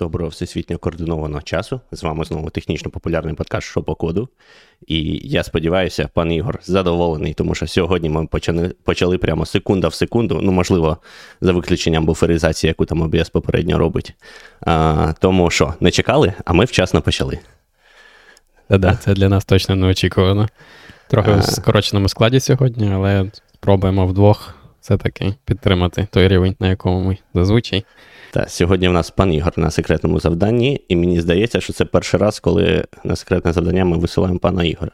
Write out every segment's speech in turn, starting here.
Доброго всесвітньо координованого часу. З вами знову технічно популярний подкаст «Що по коду. І я сподіваюся, пан Ігор задоволений, тому що сьогодні ми почали почали прямо секунда в секунду. Ну, можливо, за виключенням буферизації, яку там OBS попередньо робить. А, Тому що не чекали, а ми вчасно почали. Так, це для нас точно неочікувано. Трохи в скороченому складі сьогодні, але спробуємо вдвох все-таки підтримати той рівень, на якому ми зазвичай. Так, сьогодні в нас пан Ігор на секретному завданні, і мені здається, що це перший раз, коли на секретне завдання ми висилаємо пана Ігора.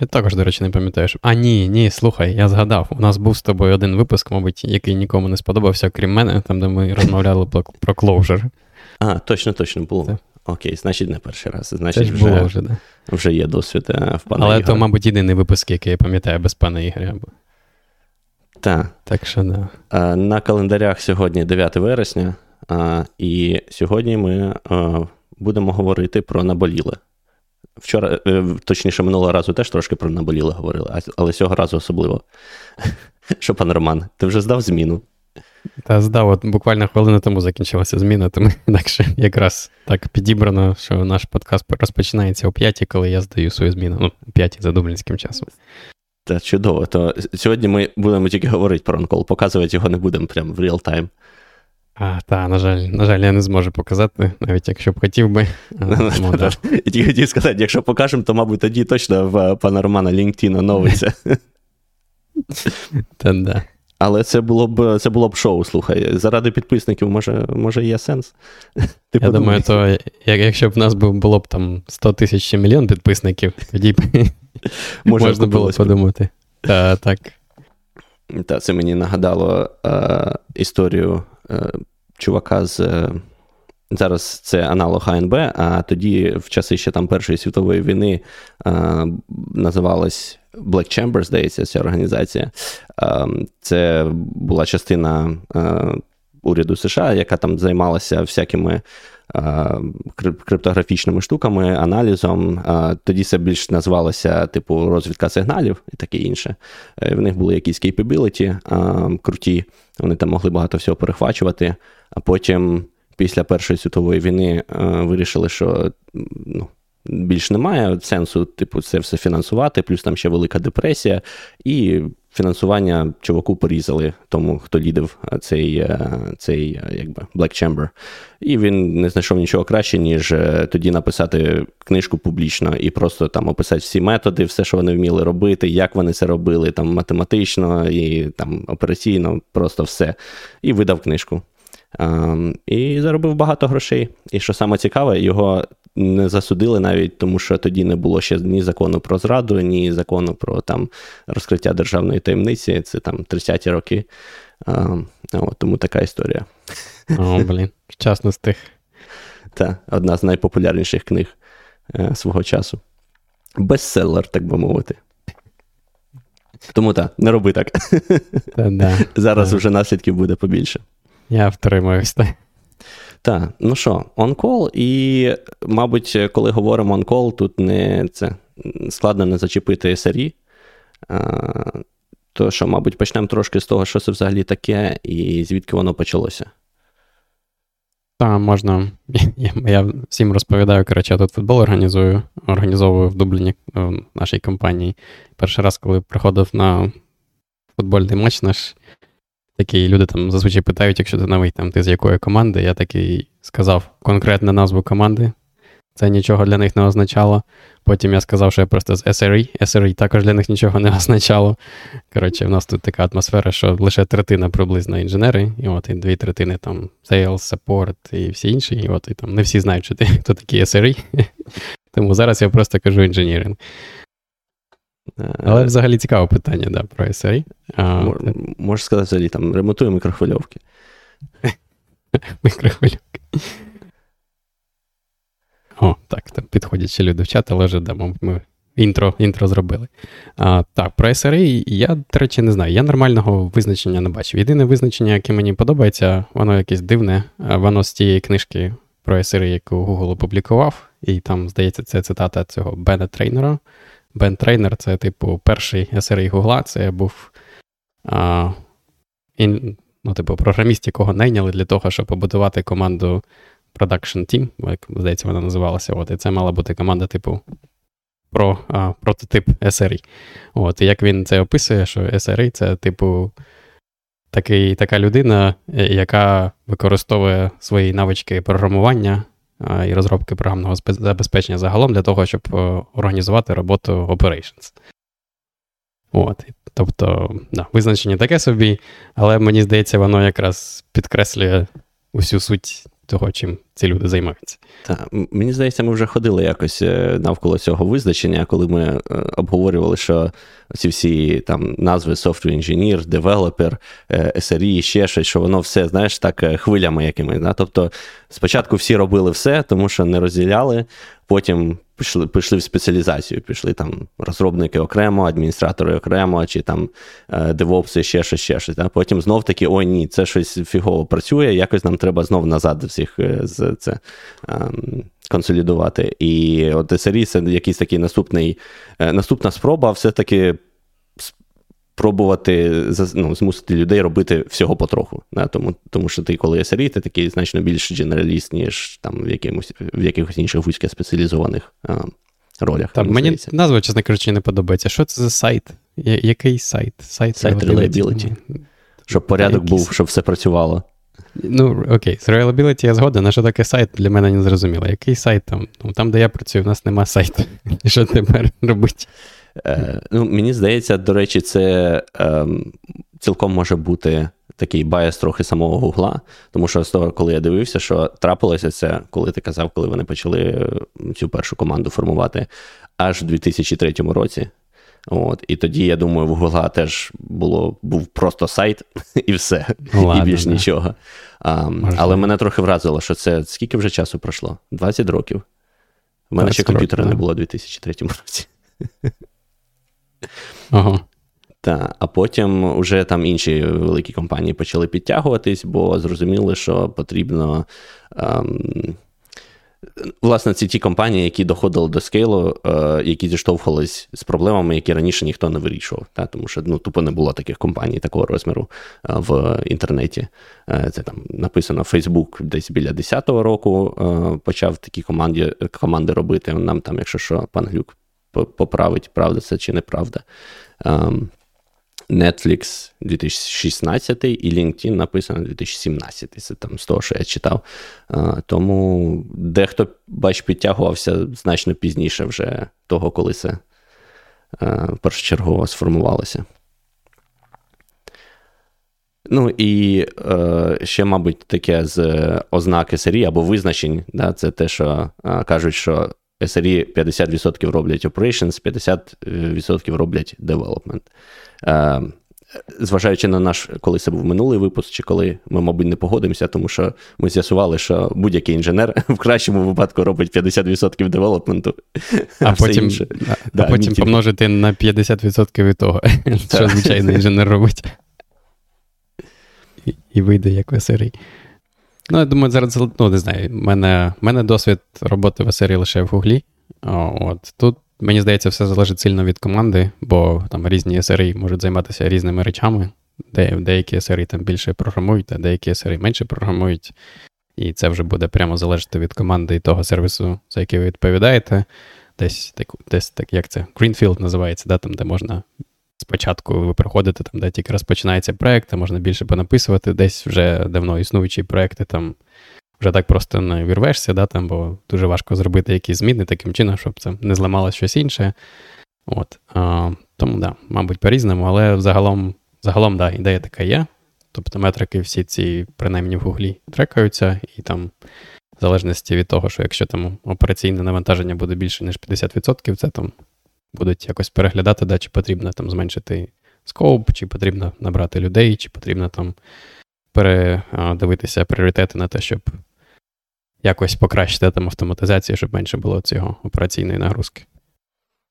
Я також, до речі, не пам'ятаю. що... А, ні, ні, слухай, я згадав. У нас був з тобою один випуск, мабуть, який нікому не сподобався, крім мене, там, де ми розмовляли про Clojure. А, точно, точно було. Це. Окей, значить, не перший раз. Значить, Це ж було вже, да. вже є досвід е, в пана Але Ігора. то, мабуть, єдиний випуск, який я пам'ятаю без пана Ігоря. Так. Так що, да. На календарях сьогодні 9 вересня. І сьогодні ми будемо говорити про наболіле. Вчора, е, точніше, минулого разу теж трошки про наболіле говорили, але цього разу особливо. Що, пан Роман, ти вже здав зміну? Та здав, от буквально хвилину тому закінчилася зміна, тому інакше якраз так підібрано, що наш подкаст розпочинається о п'ятій, коли я здаю свою зміну. Ну, п'ятій за дублінським часом. Та чудово. То сьогодні ми будемо тільки говорити про онкол, показувати його не будемо прямо в реал-тайм. А, так, на жаль, на жаль, я не зможу показати, навіть якщо б хотів би. Тому. І тільки хотів сказати, якщо покажемо, то, мабуть, тоді точно в пана Романа LinkedIn оновиться. Та да. Але це було б це було б шоу, слухай. Заради підписників, може, може є сенс. Ти Я думаю, то якщо б в нас було б там 100 тисяч чи мільйон підписників, тоді б може, можна було подумати. Та, так. Та, це мені нагадало е, історію е, чувака з. Е, зараз це аналог АНБ, а тоді, в часи ще там Першої світової війни, е, називалась Black Chamber, здається, ця організація. Е, це була частина е, уряду США, яка там займалася всякими. Криптографічними штуками, аналізом. Тоді це більш називалося типу розвідка сигналів і таке інше. В них були якісь кейпабіліті круті, вони там могли багато всього перехвачувати, а потім, після Першої світової війни, вирішили, що ну, більш немає сенсу, типу, це все фінансувати, плюс там ще велика депресія, і фінансування чуваку порізали тому, хто лідив цей е, цей е, якби, Black Chamber. І він не знайшов нічого краще, ніж е, тоді написати книжку публічно і просто там описати всі методи, все, що вони вміли робити, як вони це робили, там математично і там операційно, просто все. І видав книжку. Um, і заробив багато грошей. І що саме цікаве, його не засудили навіть, тому що тоді не було ще ні закону про зраду, ні закону про там розкриття державної таємниці. Це там 30-ті роки. А, от, Тому така історія. О, блін, вчасно з тих. Так, одна з найпопулярніших книг е, свого часу. Бестселер, так би мовити. Тому так, не роби так. Та, да, Зараз вже наслідків буде побільше. Я втримаюсь. Так. Ну що, онкол, і, мабуть, коли говоримо онкол, тут не це складно не зачепити SRE. То що, мабуть, почнемо трошки з того, що це взагалі таке, і звідки воно почалося. Так, можна. Я, я всім розповідаю, коротше, я тут футбол організую, організовую в Дубліні в нашій компанії. Перший раз, коли приходив на футбольний матч наш, Такі люди там зазвичай питають, якщо ти новий, там ти з якої команди, я такий сказав конкретну назву команди. Це нічого для них не означало. Потім я сказав, що я просто з SRE. SRE також для них нічого не означало. Коротше, в нас тут така атмосфера, що лише третина приблизно інженери, і от і дві третини там sales, support і всі інші. І от і там не всі знають, що ти, хто такі SRE. Тому зараз я просто кажу інженіринг. Але взагалі цікаве питання, да, про SRE. Можеш сказати, взагалі, там ремонтує мікрохвильовки. Мікрохвильовки. О, так, там підходять ще люди в чат, але вже да, ми інтро інтро зробили. А, Так, про SRE я, до речі, не знаю. Я нормального визначення не бачив. Єдине визначення, яке мені подобається, воно якесь дивне. Воно з тієї книжки про SRE, яку Google опублікував, і там, здається, це цитата цього Бена Трейнера. Бен Трейнер це, типу, перший SRE Гугла. Це був а, ін, ну, типу, програміст, якого найняли для того, щоб побудувати команду Production Team, як здається, вона називалася. От, І це мала бути команда, типу, про а, прототип SRE. От, І як він це описує, що SRE це, типу, такий, така людина, яка використовує свої навички програмування і розробки програмного забезпечення загалом для того, щоб організувати роботу operations. От, Тобто, да, визначення таке собі, але мені здається, воно якраз підкреслює усю суть того, чим ці люди займаються. Та мені здається, ми вже ходили якось е, навколо цього визначення, коли ми е, обговорювали, що ці всі там назви software engineer, developer, SRE, ще щось, що воно все, знаєш, так е, хвилями якими. Да? Тобто спочатку всі робили все, тому що не розділяли, потім пішли пішли в спеціалізацію, пішли там розробники окремо, адміністратори окремо, чи там девопси, ще щось, ще щось. Да? Потім знов таки, ой, ні, це щось фігово працює, якось нам треба знов назад всіх з це. Ем, консолідувати. І от SRE це якийсь такий наступний, е, наступна спроба все-таки спробувати ну, змусити людей робити всього потроху. Да? Тому тому що ти, коли SRE, ти такий значно більш дженераліст, ніж там в якимось, в якихось інших вузьких спеціалізованих а, ролях. Там, мені здається. назва, чесно кажучи, не подобається. Що це за сайт? Я, який сайт? Сайт Reliability. Щоб порядок був, щоб все працювало. Ну, окей, з reliability я згоден, а що таке сайт, для мене не зрозуміло. Який сайт там? Ну, Там, де я працюю, у нас нема сайту. Що тепер робити? Е, ну, Мені здається, до речі, це е, цілком може бути такий баяс трохи самого Гугла, тому що з того, коли я дивився, що трапилося це, коли ти казав, коли вони почали е, цю першу команду формувати, аж у 2003 році. От, І тоді, я думаю, в Гугла теж було, був просто сайт і все, Ладно, і більш да. нічого. А, Але мене трохи вразило, що це скільки вже часу пройшло? 20 років. У мене ще комп'ютера не було у 2003 році. Ага. Та, а потім вже там інші великі компанії почали підтягуватись, бо зрозуміли, що потрібно. Ем, Власне, це ті компанії, які доходили до скейлу, е, які зіштовхувались з проблемами, які раніше ніхто не вирішував. Та? Тому що ну, тупо не було таких компаній такого розміру е, в інтернеті. Е, це там написано Facebook десь біля 10-го року почав такі команди команди робити. Нам там, якщо що, пан Глюк поправить, правда це чи неправда. Ем, Netflix 2016 і LinkedIn написано 2017. Це там з того, що я читав. Тому дехто, бач, підтягувався значно пізніше вже того, коли це першочергово сформувалося. Ну і е, ще, мабуть, таке з ознаки серії або визначень. Да, Це те, що е, кажуть, що SRE 50% роблять operations, 50% роблять development. Зважаючи на наш, коли це був минулий випуск, чи коли ми, мабуть, не погодимося, тому що ми з'ясували, що будь-який інженер в кращому випадку робить 50% девелопменту. А, а потім інше. а, да, а потім помножити на 50% від того, що звичайний інженер робить. І, і вийде як в СРІ. Ну, я думаю, зараз ну, не знаю, в мене мене досвід роботи в СРІ лише в Гуглі. От Тут Мені здається, все залежить сильно від команди, бо там різні SRE можуть займатися різними речами. Де, Деякі SRE там більше програмують, а деякі SRE менше програмують. І це вже буде прямо залежати від команди і того сервісу, за який ви відповідаєте. Десь так, десь так, як це, Greenfield називається, да, там, де можна спочатку ви приходите, там, де тільки розпочинається проєкт, можна більше понаписувати, десь вже давно існуючі проєкти там вже так просто не вірвешся, да, там, бо дуже важко зробити якісь зміни таким чином, щоб це не зламалося щось інше. От, а, Тому, да, мабуть, по-різному, але загалом, загалом, да, ідея така є. Тобто метрики всі ці, принаймні в гуглі, трекаються, і там, в залежності від того, що якщо там операційне навантаження буде більше, ніж 50%, це там будуть якось переглядати, да, чи потрібно там зменшити скоп, чи потрібно набрати людей, чи потрібно там передивитися пріоритети на те, щоб якось покращити там автоматизацію, щоб менше було цього операційної нагрузки.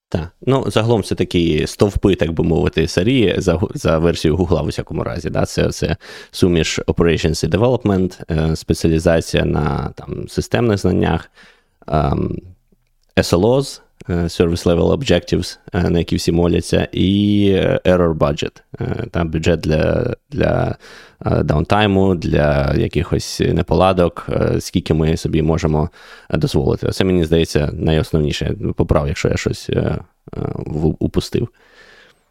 Так, ну загалом це такі стовпи, так би мовити, сарії за за версією Google в усякому разі. Да? Це це суміш Operations і Development, е, спеціалізація на там, системних знаннях, ем, SLOs, Service Level Objectives, на які всі моляться, і Error Budget. Там бюджет для для даунтайму, для якихось неполадок, скільки ми собі можемо дозволити. Це мені здається найосновніше. Поправ, якщо я щось упустив.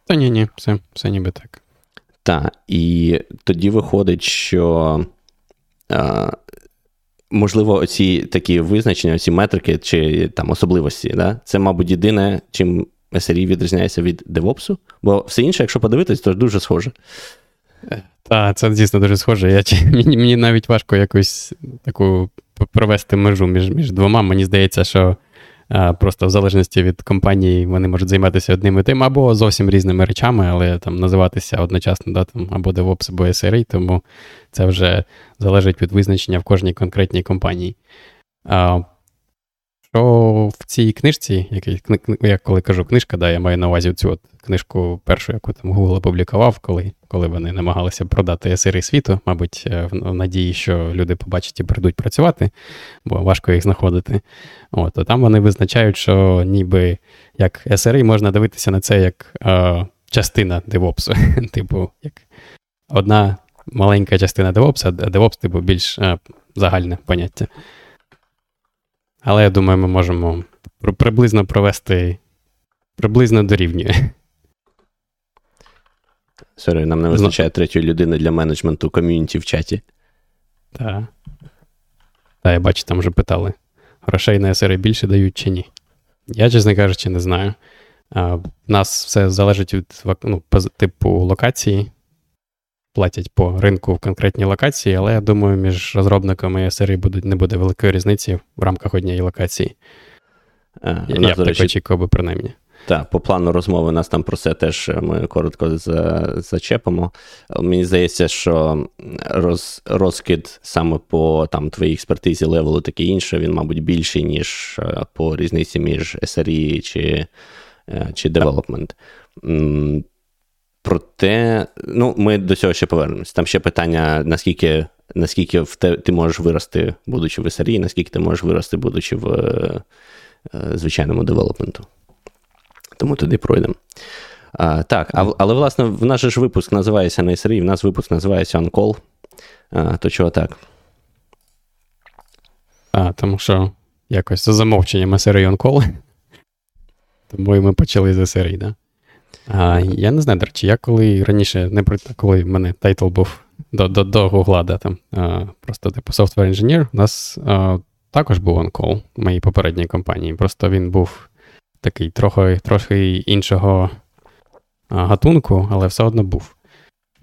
Та ні, ні, все, все ніби так. Так, і тоді виходить, що. Можливо, оці такі визначення, оці метрики чи там особливості, да? це, мабуть, єдине, чим SRE відрізняється від DevOps, бо все інше, якщо подивитись, то дуже схоже. Так, це дійсно дуже схоже. Я, Мені мені навіть важко якусь таку провести межу між між двома. Мені здається, що Просто в залежності від компанії вони можуть займатися одним і тим, або зовсім різними речами, але там називатися одночасно да, там, або DevOps, або SRE, тому це вже залежить від визначення в кожній конкретній компанії. Що в цій книжці, який, я коли кажу книжка, да, я маю на увазі цю от книжку першу, яку там Google опублікував, коли коли вони намагалися продати SRE світу, мабуть, е, в надії, що люди побачать і прийдуть працювати, бо важко їх знаходити. От, то там вони визначають, що ніби як SRE можна дивитися на це як е, частина DevOps. Типу, як одна маленька частина DevOps, а DevOps, типу, більш е, загальне поняття. Але я думаю, ми можемо приблизно провести приблизно дорівнює. Sorry, нам не вистачає третьої людини для менеджменту community в чаті. Так. Так, я бачу, там вже питали. Грошей на SRE більше дають чи ні? Я, чесно кажучи, не знаю. У нас все залежить від ну, типу локації. Платять по ринку в конкретній локації, але я думаю, між розробниками SRE буде, не буде великої різниці в рамках однієї локації. А, я, я б так очікував би, принаймні. Так, по плану розмови нас там про це теж ми коротко зачепимо. Мені здається, що роз, розкид саме по там, твоїй експертизі левелу таке інше, він, мабуть, більший, ніж е, по різниці між SRE чи е, чи development. Проте, ну, ми до цього ще повернемось. Там ще питання, наскільки наскільки в те, ти можеш вирости, будучи в SRE, наскільки ти можеш вирости, будучи в е, звичайному девелопменту тому туди пройдемо. Так, а, але власне в наш ж випуск називається не SRE, в нас випуск називається OnCall. А, То чого так? А, Тому що якось за замовченням SRE OnCall. Тому і ми почали з SRE, да? А, Я не знаю, до речі, я коли раніше, не коли в мене title був до до, до Google, да, там, а, просто типу Software Engineer, у нас а, також був OnCall в моїй попередній компанії. Просто він був такий трохи трохи іншого гатунку, але все одно був.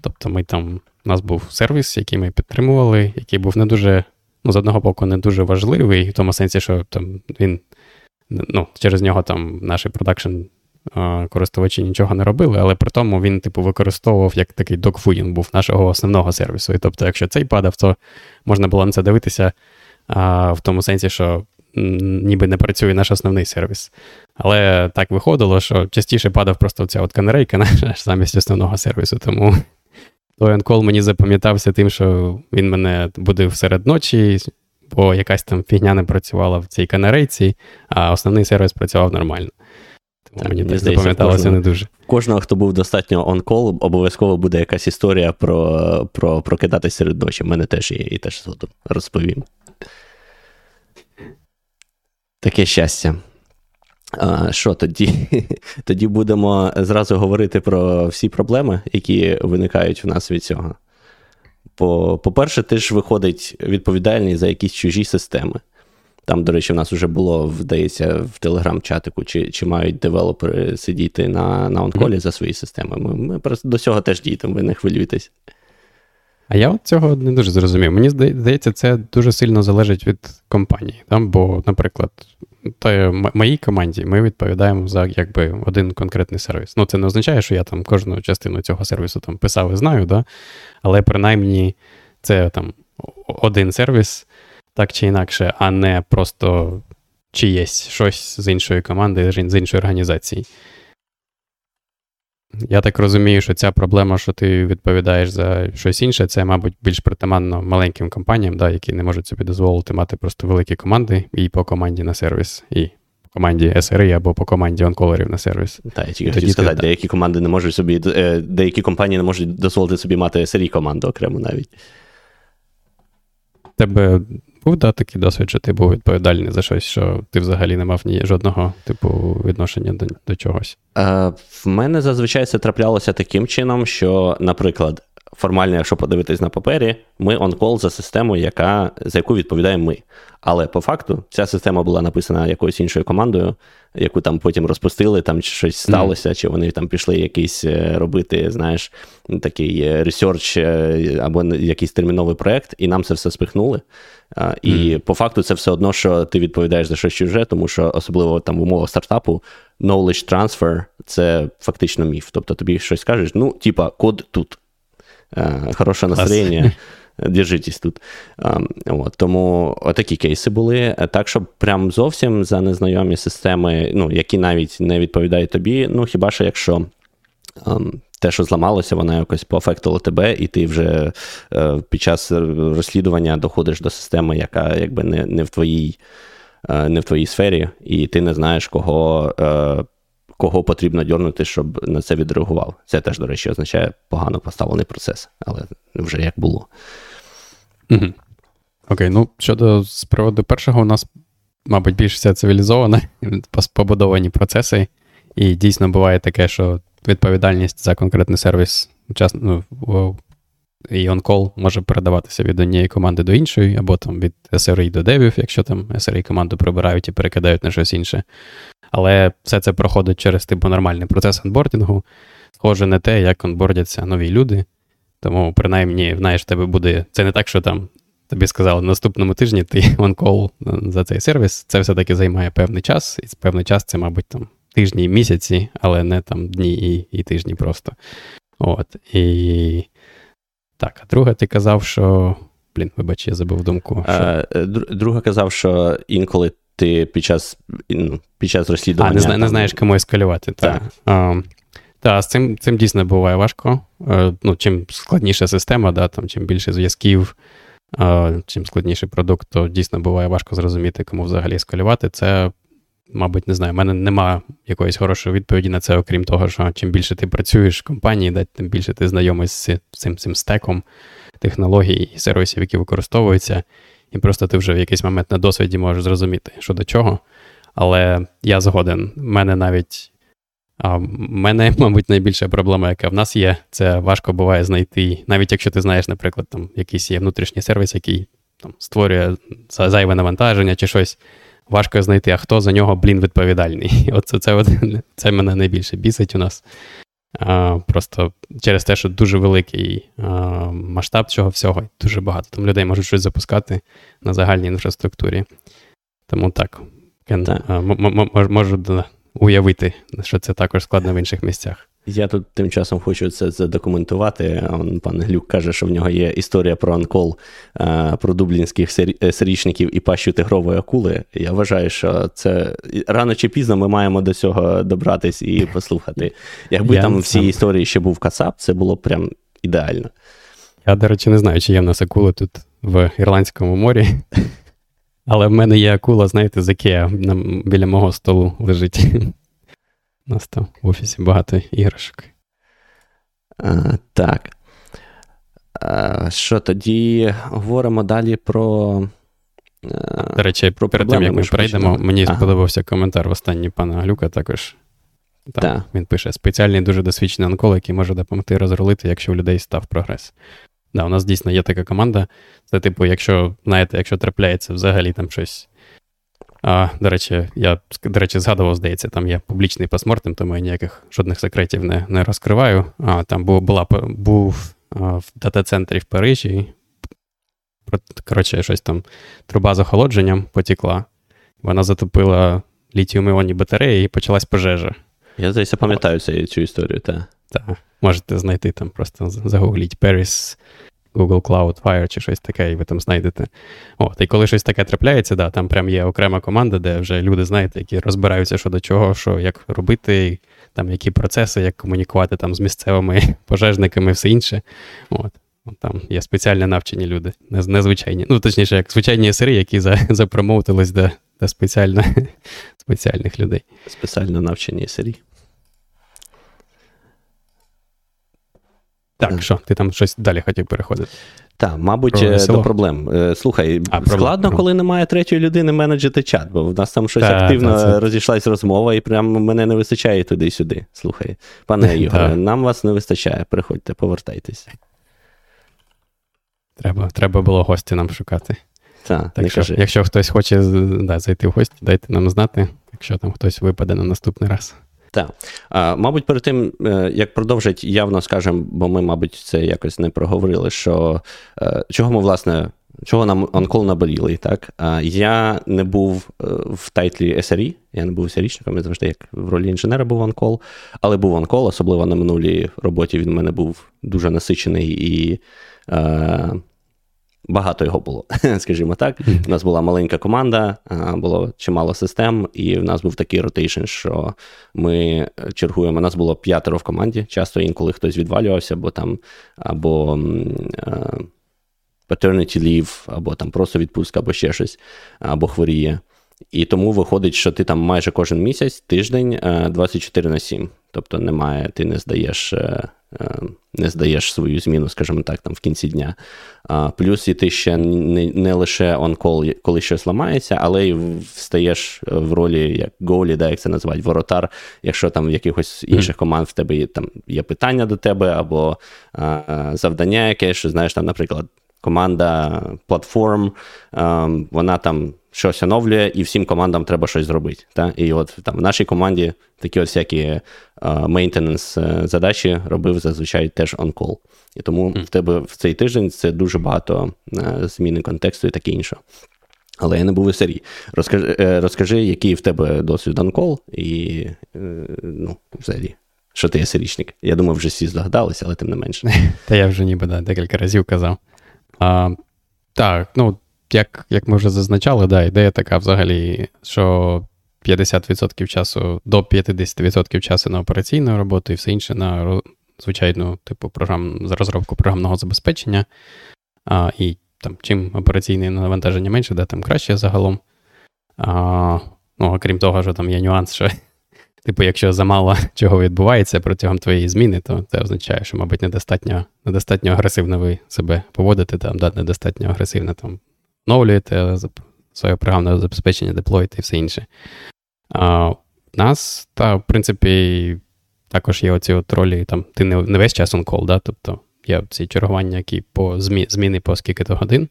Тобто ми там, у нас був сервіс, який ми підтримували, який був не дуже, ну, з одного боку, не дуже важливий, в тому сенсі, що там він, ну, через нього там наші продакшн користувачі нічого не робили, але при тому він, типу, використовував як такий докфудінг був нашого основного сервісу. І тобто, якщо цей падав, то можна було на це дивитися а, в тому сенсі, що ніби не працює наш основний сервіс. Але так виходило, що частіше падав просто ця от канарейка наша замість основного сервісу. Тому той онкол мені запам'ятався тим, що він мене будив серед ночі, бо якась там фігня не працювала в цій канарейці, а основний сервіс працював нормально. Так, мені так запам'яталося кожного, не дуже. Кожного, хто був достатньо онкол, обов'язково буде якась історія про про прокидатися серед ночі. У мене теж є і теж згодом розповім. Таке щастя. А, Що тоді? Тоді будемо зразу говорити про всі проблеми, які виникають в нас від цього. По, По-перше, ти ж виходить відповідальний за якісь чужі системи. Там, до речі, в нас вже було, вдається, в телеграм-чатику, чи чи мають девелопери сидіти на на онколі mm-hmm. за свої системи. Ми, ми просто до цього теж дійдемо, ви не хвилюйтесь. А я от цього не дуже зрозумів. Мені здається, це дуже сильно залежить від компанії. Там, Бо, наприклад, то моїй команді ми відповідаємо за якби один конкретний сервіс. Ну, це не означає, що я там кожну частину цього сервісу там писав і знаю, да? але принаймні це там один сервіс, так чи інакше, а не просто чиєсь щось з іншої команди, з іншої організації. Я так розумію, що ця проблема, що ти відповідаєш за щось інше, це, мабуть, більш притаманно маленьким компаніям, да, які не можуть собі дозволити мати просто великі команди і по команді на сервіс, і по команді SRE або по команді онколерів на сервіс. Так, я тільки хотів сказати, ти, деякі команди не можуть собі, е, деякі компанії не можуть дозволити собі мати SRE команду окремо навіть. Тебе був да, такий досвід, що ти був відповідальний за щось, що ти взагалі не мав ні жодного типу відношення до до чогось? Е, В мене зазвичай це траплялося таким чином, що, наприклад, формально, якщо подивитись на папері, ми on-call за систему, яка, за яку відповідаємо ми. Але по факту ця система була написана якоюсь іншою командою, яку там потім розпустили, там щось сталося, mm. чи вони там пішли якийсь е, робити, знаєш, такий research або якийсь терміновий проект, і нам це все спихнули. І mm. по факту це все одно, що ти відповідаєш за щось чуже, тому що особливо там в умовах стартапу knowledge transfer – це фактично міф. Тобто тобі щось кажеш, ну, типа, код тут. Е, хороше настроєніє. Держитесь тут. От, Тому отакі кейси були. Так, щоб прям зовсім за незнайомі системи, ну, які навіть не відповідають тобі, ну хіба що якщо те, що зламалося, воно якось поафектило тебе, і ти вже е, під час розслідування доходиш до системи, яка якби не не, в твоїй е, не в твоїй сфері, і ти не знаєш, кого кого потрібно дьорнути, щоб на це відреагував. Це теж, до речі, означає погано поставлений процес, але вже як було. Угу. Окей, ну щодо з приводу першого, у нас, мабуть, більш все цивілізоване, побудовані процеси, і дійсно буває таке, що відповідальність за конкретний сервіс ну, і on-call може передаватися від однієї команди до іншої, або там від SRE до девів, якщо там SRE команду прибирають і перекидають на щось інше. Але все це проходить через типу нормальний процес онбордінгу, схоже на те, як онбордяться нові люди. Тому, принаймні, знаєш, в тебе буде. Це не так, що там тобі сказали, на наступному тижні ти on-call за цей сервіс. Це все-таки займає певний час, і певний час це, мабуть, там тижні і місяці, але не там дні і і тижні просто. От. І так, а друге, ти казав, що. Блін, вибач, я забув думку. Що... А, е, Друга казав, що інколи ти під час ну, під час розслідування. А, не, там... не знаєш, кому ескалювати. Так. А, та, з цим цим дійсно буває важко. Е, ну, Чим складніша система, да, там, чим більше зв'язків, а, чим складніший продукт, то дійсно буває важко зрозуміти, кому взагалі ескалювати. Це, мабуть, не знаю. У мене немає якоїсь хорошої відповіді на це, окрім того, що чим більше ти працюєш в компанії, да, тим більше ти знайомий з цим цим стеком технологій і сервісів, які використовуються і просто ти вже в якийсь момент на досвіді можеш зрозуміти, що до чого. Але я згоден. У мене навіть а, мене, мабуть, найбільша проблема, яка в нас є, це важко буває знайти, навіть якщо ти знаєш, наприклад, там якийсь є внутрішній сервіс, який там створює зайве навантаження чи щось. Важко знайти, а хто за нього, блін, відповідальний. Оце це, це, це мене найбільше бісить у нас. А, Просто через те, що дуже великий а, масштаб цього всього, дуже багато там людей можуть щось запускати на загальній інфраструктурі. Тому так, кен, так. А, м- м- можу уявити, що це також складно в інших місцях. Я тут тим часом хочу це задокументувати. Пан Глюк каже, що в нього є історія про анкол, е, про дублінських е, серічників і пащу тигрової акули. Я вважаю, що це рано чи пізно ми маємо до цього добратись і послухати. Якби Я там в цій історії ще був Кацап, це було б прям ідеально. Я, до речі, не знаю, чи є в нас акули тут в Ірландському морі. Але в мене є акула, знаєте, з Ікеа біля мого столу лежить. У нас там в офісі багато іграшок. А, Так. А, Що тоді говоримо далі про. До речі, про перед тим, як ми перейдемо, мені ага. сподобався коментар в останній пана Глюка також. Там, так. Він пише: спеціальний дуже досвідчений онколог, який може допомогти розрулити, якщо у людей став прогрес. Да, у нас дійсно є така команда. Це, типу, якщо, знаєте, якщо трапляється взагалі там щось а, До речі, я до речі, згадував, здається, там є публічний постмортем, тому я ніяких жодних секретів не не розкриваю. А, Там був була, був а, в дата-центрі в Парижі. Коротше, щось там труба з охолодженням потікла. Вона затопила літіум-іонні батареї і почалась пожежа. Я здається, пам'ятаю цю історію, так. Так. Можете знайти там, просто загугліть Paris Google Cloud Fire чи щось таке, і ви там знайдете. От, І коли щось таке трапляється, да, там прям є окрема команда, де вже люди, знаєте, які розбираються що до чого, що як робити, там які процеси, як комунікувати там з місцевими пожежниками все інше. От. Там є спеціально навчені люди, незвичайні. Ну, точніше, як звичайні сири, які запромоутились до до спеціально, спеціальних людей. Спеціально навчені сирі. Так, що, ти там щось далі хотів переходити? Так, мабуть, Про до проблем. Е, слухай, а, складно, проблем. коли немає третьої людини менеджити чат, бо в нас там щось та, активно та, це... розійшлась розмова, і прям мене не вистачає туди-сюди. Слухай, пане Ігоре, нам вас не вистачає. Приходьте, повертайтеся. Треба треба було гості нам шукати. Та, так що, кажи. Якщо хтось хоче да, зайти в гості, дайте нам знати, якщо там хтось випаде на наступний раз. Так. Мабуть, перед тим, е, як продовжить, явно скажемо, бо ми, мабуть, це якось не проговорили, що е, чого ми, власне, чого нам онкол наболіли, так? Я не був е, в тайтлі SRE, я не був SRE-шником, я завжди як в ролі інженера був онкол, але був on-call, особливо на минулій роботі він в мене був дуже насичений і. Багато його було, скажімо так. У нас була маленька команда, було чимало систем, і в нас був такий rotation, що ми чергуємо. У нас було п'ятеро в команді. Часто інколи хтось відвалювався, або там або paternity leave, або там просто відпустка, або ще щось, або хворіє. І тому виходить, що ти там майже кожен місяць, тиждень 24 на 7. Тобто немає, ти не здаєш е, е, не здаєш свою зміну, скажімо так, там в кінці дня. Плюс і ти ще не не лише он-кол, коли щось ламається, але й встаєш в ролі як голі, да, як це називають, воротар, якщо там в якихось інших команд в тебе є там є питання до тебе, або а, завдання якесь, що знаєш, там, наприклад, команда платформ, вона там щось оновлює, і всім командам треба щось зробити. Та? І от там в нашій команді такі от всякі мейнтенанс задачі робив зазвичай теж on-call. І тому mm. в тебе в цей тиждень це дуже багато uh, зміни контексту і таке інше. Але я не був у серії. Розкажи, е, розкажи, який в тебе досвід on-call і е, ну, взагалі. Що ти є серічник? Я думаю, вже всі здогадалися, але тим не менше. Та я вже ніби да, декілька разів казав. А, Так, ну як як ми вже зазначали, да, ідея така взагалі, що 50% часу до 50% часу на операційну роботу і все інше на звичайну, типу, програм, розробку програмного забезпечення. А, І там, чим операційне навантаження менше, да, тим краще загалом. А, Ну, окрім того, що там є нюанс, що, типу, якщо замало чого відбувається протягом твоєї зміни, то це означає, що, мабуть, недостатньо недостатньо агресивно ви себе поводите, там, да, недостатньо агресивно там оновлюєте своє програмне забезпечення, деплоїте і все інше. А У нас, та, в принципі, також є оці от ролі, там, ти не, не весь час on-call, да? тобто є ці чергування, які по змі, зміни по скільки-то годин.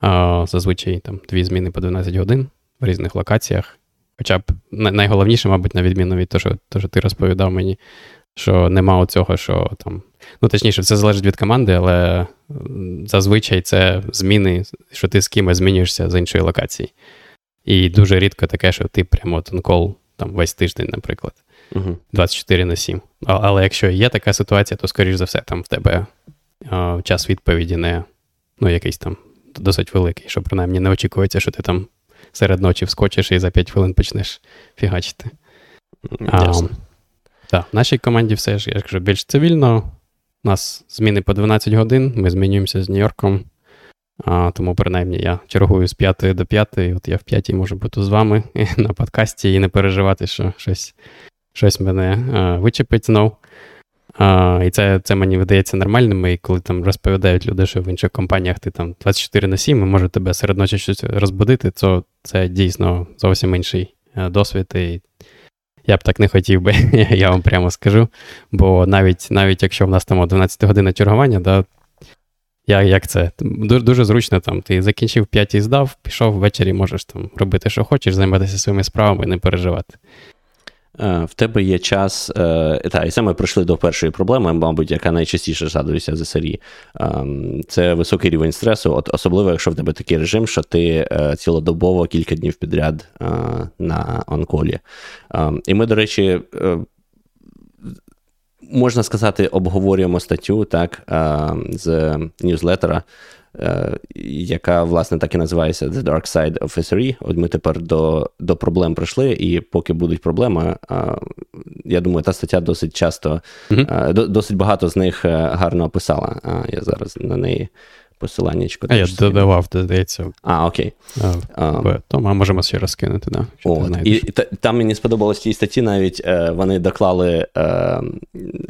А, Зазвичай там дві зміни по 12 годин в різних локаціях. Хоча б найголовніше, мабуть, на відміну від того, що, що ти розповідав мені, що нема оцього, що там. Ну, точніше, це залежить від команди, але зазвичай це зміни, що ти з кимось змінюєшся з іншої локації. І дуже рідко таке, що ти прямо тонкол там весь тиждень, наприклад, uh 24 на 7. Але якщо є така ситуація, то, скоріш за все, там в тебе а, час відповіді не ну, якийсь там досить великий, що принаймні не очікується, що ти там серед ночі вскочиш і за 5 хвилин почнеш фігачити. Ясно. Так, в нашій команді все ж я кажу, більш цивільно. У нас зміни по 12 годин, ми змінюємося з Нью-Йорком. А, Тому, принаймні, я чергую з 5 до 5, от я в 5 можу бути з вами на подкасті і не переживати, що щось щось мене а, вичепить знов. І це це мені видається нормальним. І коли там розповідають люди, що в інших компаніях ти там 24 на 7 і може тебе серед ночі щось розбудити, то це дійсно зовсім інший досвід. І я б так не хотів би, я вам прямо скажу. Бо навіть навіть якщо в нас там 12 година чергування, да, я, як це? Дуже дуже зручно там. Ти закінчив 5 і здав, пішов ввечері, можеш там робити, що хочеш, займатися своїми справами і не переживати. Е, в тебе є час, е, та, і саме прийшли до першої проблеми, мабуть, яка найчастіше згадується за серії. Ем, це високий рівень стресу, от особливо, якщо в тебе такий режим, що ти е, цілодобово кілька днів підряд на онколі. І ми, до речі, можна сказати, обговорюємо статтю так, з ньюзлетера яка, власне, так і називається The Dark Side of SRE. От ми тепер до до проблем прийшли, і поки будуть проблеми, я думаю, та стаття досить часто, mm-hmm. досить багато з них гарно описала. Я зараз на неї посиланнячко. А я додавав, здається. А, окей. А, то ми можемо ще раз кинути, да, от, і, і Там мені сподобалось в цій статті навіть е, вони доклали е,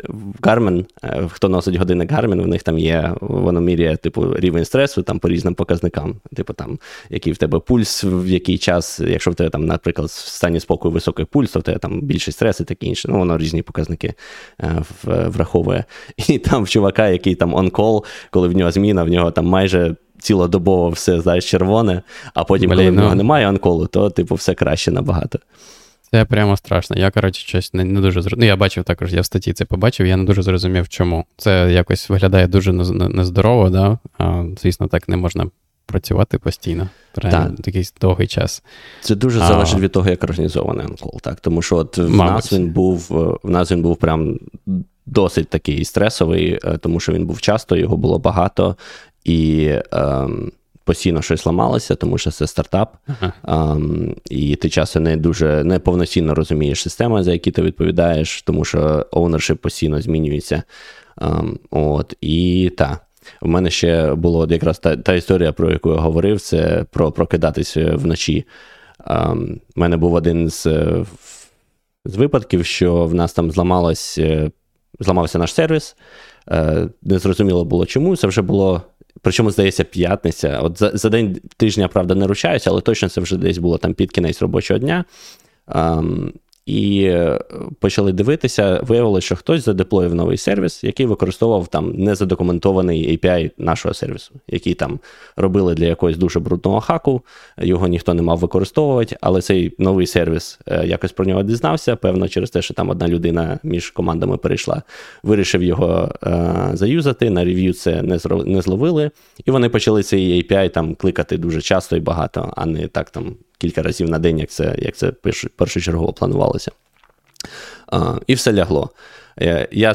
в Garmin, е, хто носить годинник Garmin, в них там є, воно міряє типу, рівень стресу там по різним показникам. Типу там, який в тебе пульс, в який час, якщо в тебе там, наприклад, в стані спокою високий пульс, то в тебе там більший стрес і таке інше. Ну, воно різні показники е, враховує. І там в чувака, який там on-call, коли в нього зміна, в нього там майже цілодобово все знаєш, червоне, а потім, Блін, коли в нього ну... немає анколу, то типу все краще набагато. Це прямо страшно. Я, коротше, щось не не дуже зрозумів. Ну, я бачив також, я в статті це побачив, я не дуже зрозумів, чому. Це якось виглядає дуже нездорово, да? а, звісно, так не можна працювати постійно. Прямо якийсь довгий час. Це дуже залежить а, від того, як організований анкол. Так? Тому що от в мабуть. нас він був в нас він був прям досить такий стресовий, е, тому що він був часто, його було багато, і ем, постійно щось ламалося, тому що це стартап, ага. ем, і ти часом не дуже не повноцінно розумієш системи, за які ти відповідаєш, тому що ownership постійно змінюється. Ем, от, І так. У мене ще була якраз та та історія, про яку я говорив, це про прокидатися вночі. У um, мене був один з з випадків, що в нас там зламалось, е, зламався наш сервіс. Е, незрозуміло було чому. Це вже було Причому, здається, п'ятниця. От за за день тижня, правда, не ручаюся, але точно це вже десь було там під кінець робочого дня. Um, і е, почали дивитися, виявилося, що хтось задеплоїв новий сервіс, який використовував там незадокументований API нашого сервісу, який там робили для якогось дуже брудного хаку, його ніхто не мав використовувати, але цей новий сервіс е, якось про нього дізнався. Певно, через те, що там одна людина між командами перейшла, вирішив його е, заюзати. На рев'ю це не не зловили, і вони почали цей API там кликати дуже часто і багато, а не так там кілька разів на день, як це як це першочергово планувалося. А, І все лягло. Е, я,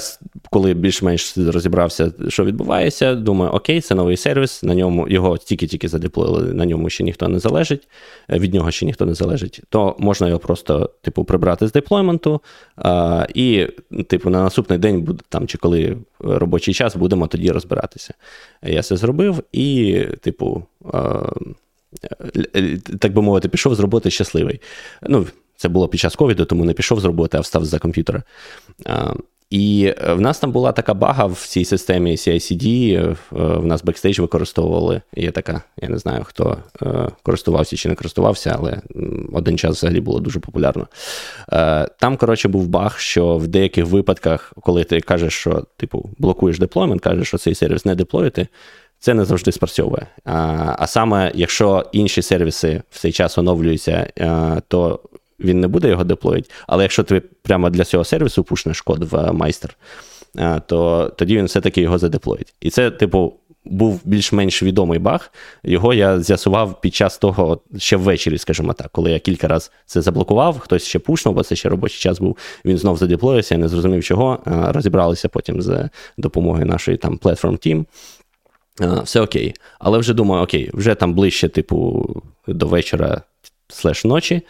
коли більш-менш розібрався, що відбувається, думаю, окей, це новий сервіс, на ньому його тільки-тільки задеплоїли, на ньому ще ніхто не залежить, е, від нього ще ніхто не залежить, то можна його просто, типу, прибрати з деплойменту, а, і, типу, на наступний день там, чи коли робочий час, будемо тоді розбиратися. Я це зробив, і, типу. А, так би мовити, пішов з роботи щасливий. Ну, Це було під час ковіду, тому не пішов з роботи, а встав за комп'ютера. І в нас там була така бага в цій системі CICD, е, в нас бекстейдж використовували. Є така, я не знаю, хто е, користувався чи не користувався, але один час взагалі було дуже популярно. Е, там, коротше, був баг, що в деяких випадках, коли ти кажеш, що типу блокуєш deployment, кажеш, що цей сервіс не деплоїти, це не завжди спрацьовує. А а саме, якщо інші сервіси в цей час оновлюються, а, то він не буде його деплоїти. Але якщо ти прямо для цього сервісу пушнеш код в майстер, то тоді він все-таки його задеплоїть. І це, типу, був більш-менш відомий баг. Його я з'ясував під час того, ще ввечері, скажімо так, коли я кілька разів це заблокував, хтось ще пушнув, бо це ще робочий час був. Він знов задеплоївся, я не зрозумів чого. Розібралися потім з допомогою нашої там Platform Team. Все окей. Але вже думаю, окей, вже там ближче, типу, до вечора слеш ночі.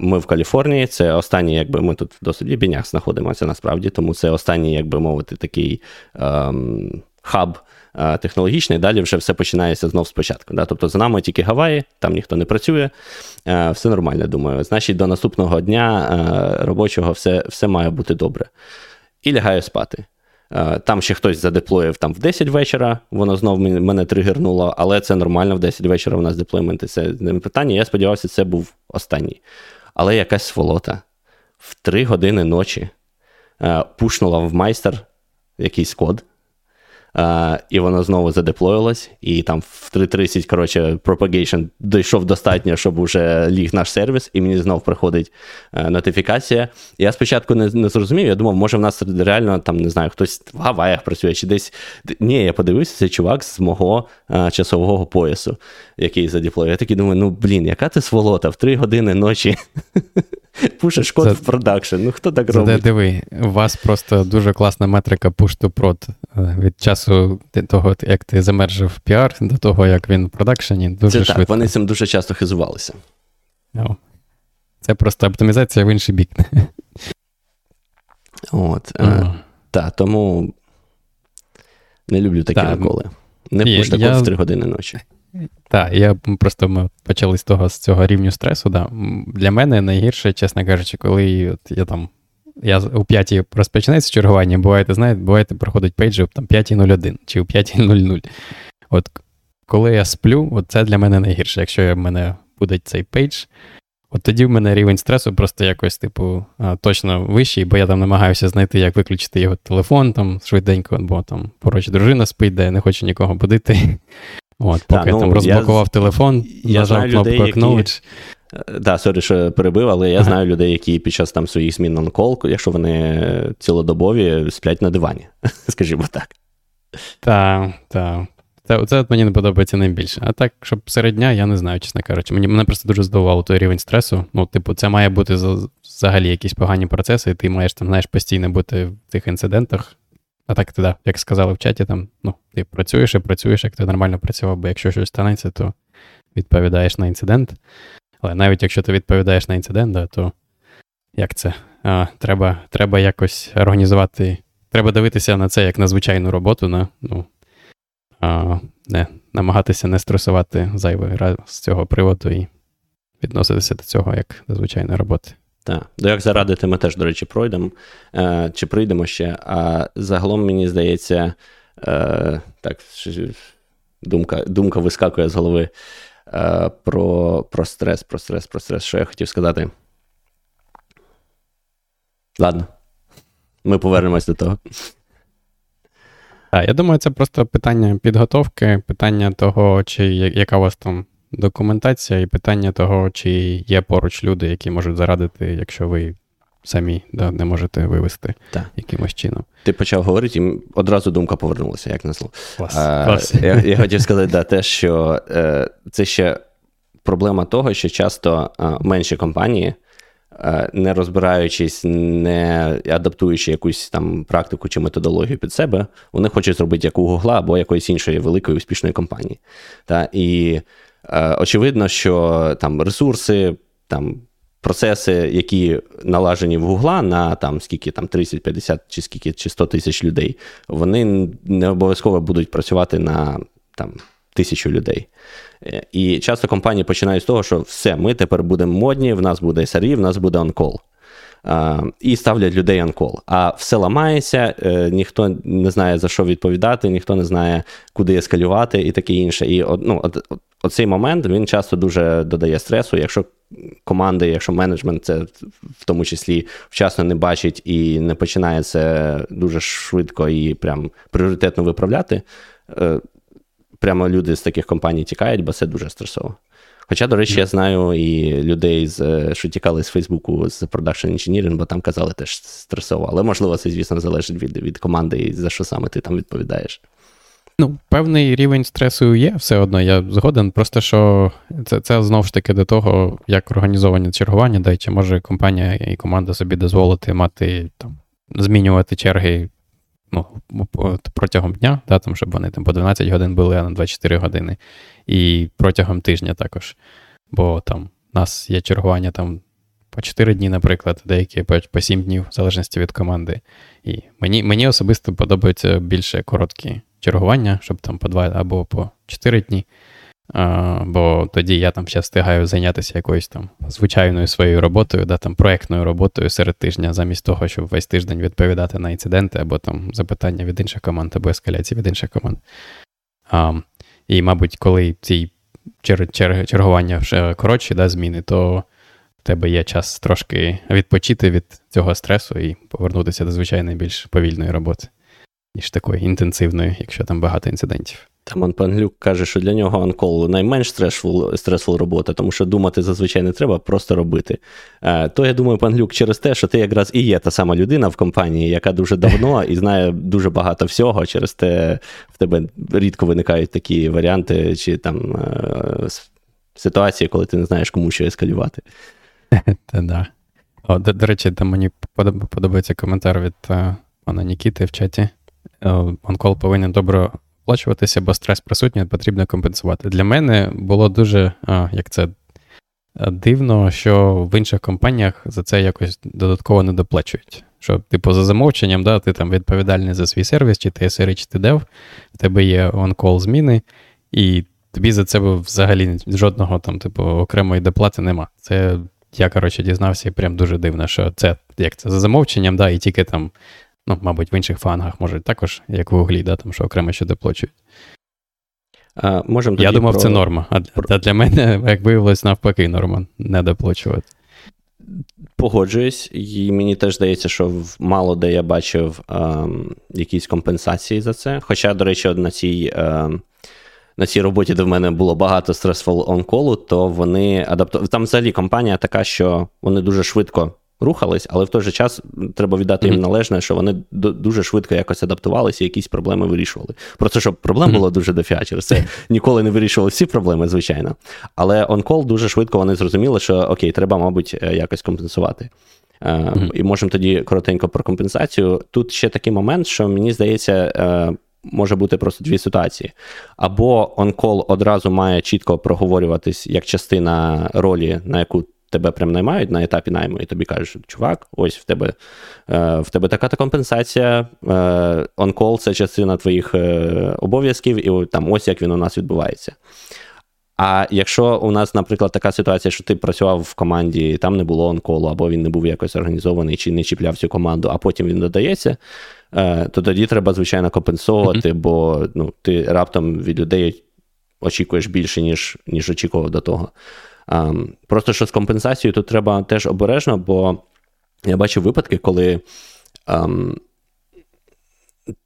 Ми в Каліфорнії. Це останній, якби ми тут в досить бінях знаходимося насправді, тому це останній, як би мовити, такий ем, хаб технологічний. Далі вже все починається знов спочатку. Да? Тобто за нами тільки Гаваї, там ніхто не працює, все нормально, думаю. Значить, до наступного дня робочого все, все має бути добре. І лягаю спати. Е, там ще хтось задеплоїв там в 10 вечора, воно знову мене тригернуло, але це нормально, в 10 вечора у нас деплойменти. Це не питання. Я сподівався, це був останній. Але якась сволота в 3 години ночі е, пушнула в майстер якийсь код. Uh, і воно знову задеплоїлось, і там в 3.30, коротше, propagation дійшов достатньо, щоб уже ліг наш сервіс, і мені знов приходить uh, нотифікація. Я спочатку не не зрозумів, я думав, може в нас реально там, не знаю, хтось в Гаваях працює, чи десь. Ні, я подивився, це чувак з мого uh, часового поясу, який задеплоїв. Я такий думаю, ну блін, яка ти сволота, в 3 години ночі Пушиш код в production. Ну хто так робить? Диви, у вас просто дуже класна метрика push to prod. Е, від часу того, як ти замержив піар, до того, як він в production 'і, дуже це швидко. Так, вони цим дуже часто хизувалися. No. Це просто оптимізація в інший бік. От. Uh-huh. Так, тому не люблю такі ніколи. Не push такого в 3 години ночі. Так, я просто ми почали з того з цього рівню стресу. Да. Для мене найгірше, чесно кажучи, коли от я там. Я у 5 розпочинається чергування, буває, знаєте, буває, проходить пейджі там 5.01 чи у 5.00. От коли я сплю, от це для мене найгірше. Якщо в мене буде цей пейдж, от тоді в мене рівень стресу просто якось, типу, точно вищий, бо я там намагаюся знайти, як виключити його телефон там швиденько, бо там поруч дружина спить, де я не хочу нікого будити. От, Поки я ну, там розблокував я, телефон, я нажав кнопку Acknowledge. Так, sorry, що перебив, але я ага. знаю людей, які під час там своїх змін on-call, якщо вони цілодобові, сплять на дивані, скажімо так. Так, так. Це це мені не подобається найбільше. А так, щоб серед дня, я не знаю, чесно кажучи. Мені мене просто дуже здивувало той рівень стресу. Ну, типу, це має бути взагалі якісь погані процеси, і ти маєш там, знаєш, постійно бути в тих інцидентах. А так ти, да, як сказали в чаті, там, ну, ти працюєш і працюєш, як ти нормально працював, бо якщо щось станеться, то відповідаєш на інцидент. Але навіть якщо ти відповідаєш на інцидент, да, то як це? А, Треба треба якось організувати. Треба дивитися на це як на звичайну роботу, на, ну, а, не, намагатися не стресувати зайвий раз з цього приводу і відноситися до цього як до звичайної роботи. Так, до як зарадити, ми теж, до речі, пройдемо е, чи прийдемо ще. А загалом, мені здається, е, так, думка думка вискакує з голови е, про про стрес, про стрес, про стрес. Що я хотів сказати? Ладно, ми повернемось до того. Так, я думаю, це просто питання підготовки, питання того, чи яка у вас там документація і питання того, чи є поруч люди, які можуть зарадити, якщо ви самі да, не можете вивести так. якимось чином. Ти почав говорити, і одразу думка повернулася, як на слово. Клас, а, клас. Я я хотів сказати, да, те, що е, це ще проблема того, що часто е, менші компанії. Не розбираючись, не адаптуючи якусь там практику чи методологію під себе, вони хочуть зробити як у Гугла або якоїсь іншої великої успішної компанії. Та, І очевидно, що там ресурси, там процеси, які налажені в Гугла на там скільки там 30, 50 чи скільки чи 100 тисяч людей, вони не обов'язково будуть працювати на там тисячу людей. Е, і часто компанії починають з того, що все, ми тепер будемо модні, в нас буде SRE, в нас буде онкол. І ставлять людей анкол. А все ламається, е, ніхто не знає за що відповідати, ніхто не знає, куди ескалювати і таке інше. І ну, оцей момент він часто дуже додає стресу. Якщо команди, якщо менеджмент це в тому числі вчасно не бачить і не починає це дуже швидко і прям пріоритетно виправляти, е, прямо люди з таких компаній тікають, бо це дуже стресово. Хоча, до речі, я знаю і людей, з, що тікали з Фейсбуку з Production Engineering, бо там казали теж стресово. Але можливо, це, звісно, залежить від від команди і за що саме ти там відповідаєш. Ну, певний рівень стресу є все одно, я згоден. Просто що це це знову ж таки до того, як організовані чергування, да, чи може компанія і команда собі дозволити мати там, змінювати черги ну, протягом дня, да, там, щоб вони там по 12 годин були, а на 24 години. І протягом тижня також. Бо там у нас є чергування там по 4 дні, наприклад, деякі по 7 днів, в залежності від команди. І мені мені особисто подобаються більше короткі чергування, щоб там по 2 або по 4 дні. Бо тоді я там ще встигаю зайнятися якоюсь там звичайною своєю роботою, да, там проєктною роботою серед тижня, замість того, щоб весь тиждень відповідати на інциденти або там запитання від інших команд, або ескаляції від інших команд. А, І, мабуть, коли ці чер- чер- чергування вже коротші да, зміни, то в тебе є час трошки відпочити від цього стресу і повернутися до звичайної більш повільної роботи, ніж такої інтенсивної, якщо там багато інцидентів. Там Панглюк каже, що для нього анкол найменш стресфул, стресфул робота, тому що думати зазвичай не треба, просто робити. Е, то я думаю, Панглюк через те, що ти якраз і є та сама людина в компанії, яка дуже давно і знає дуже багато всього. Через те в тебе рідко виникають такі варіанти чи там е, ситуації, коли ти не знаєш, кому що ескалювати. Та да. О, До, до речі, там мені подобається коментар від uh, пана Нікіти в чаті. Онкол повинен добре оплачуватися, бо стрес присутній, потрібно компенсувати. Для мене було дуже, uh, як це дивно, що в інших компаніях за це якось додатково не доплачують. Що, типу, за замовченням, да, ти там відповідальний за свій сервіс, чи ти SRE, чи ти в тебе є on-call зміни, і тобі за це взагалі жодного там, типу, окремої доплати нема. Це я, коротше, дізнався і прям дуже дивно, що це як це за замовченням, да, і тільки там, ну, мабуть, в інших фангах може також, як в углі, да, там, що окремо ще доплачують. А, можем Я думав, про... це норма. А про... для мене, як виявилось, навпаки, норма не доплачувати. Погоджуюсь, і мені теж здається, що мало де я бачив ем, якісь компенсації за це. Хоча, до речі, на цій ем, на цій роботі, де в мене було багато stressful on-call, то вони адаптували. Там взагалі компанія така, що вони дуже швидко рухались, але в той же час треба віддати їм належне, що вони дуже швидко якось адаптувалися і якісь проблеми вирішували. Просто щоб проблем було дуже дофіга через це ніколи не вирішували всі проблеми, звичайно. Але on-call дуже швидко вони зрозуміли, що окей, треба, мабуть, е, якось компенсувати. Uh, І можемо тоді коротенько про компенсацію. Тут ще такий момент, що мені здається, е, може бути просто дві ситуації. Або on-call одразу має чітко проговорюватись як частина ролі, на яку тебе прям наймають на етапі найму, і тобі кажуть, чувак, ось в тебе е, в тебе така-та компенсація, on-call це частина твоїх е, обов'язків, і там ось як він у нас відбувається. А якщо у нас, наприклад, така ситуація, що ти працював в команді, і там не було онколу, або він не був якось організований, чи не чіпляв цю команду, а потім він додається, е, то тоді треба, звичайно, компенсувати, mm-hmm. бо ну, ти раптом від людей очікуєш більше, ніж ніж очікував до того. Просто що з компенсацією тут треба теж обережно, бо я бачив випадки, коли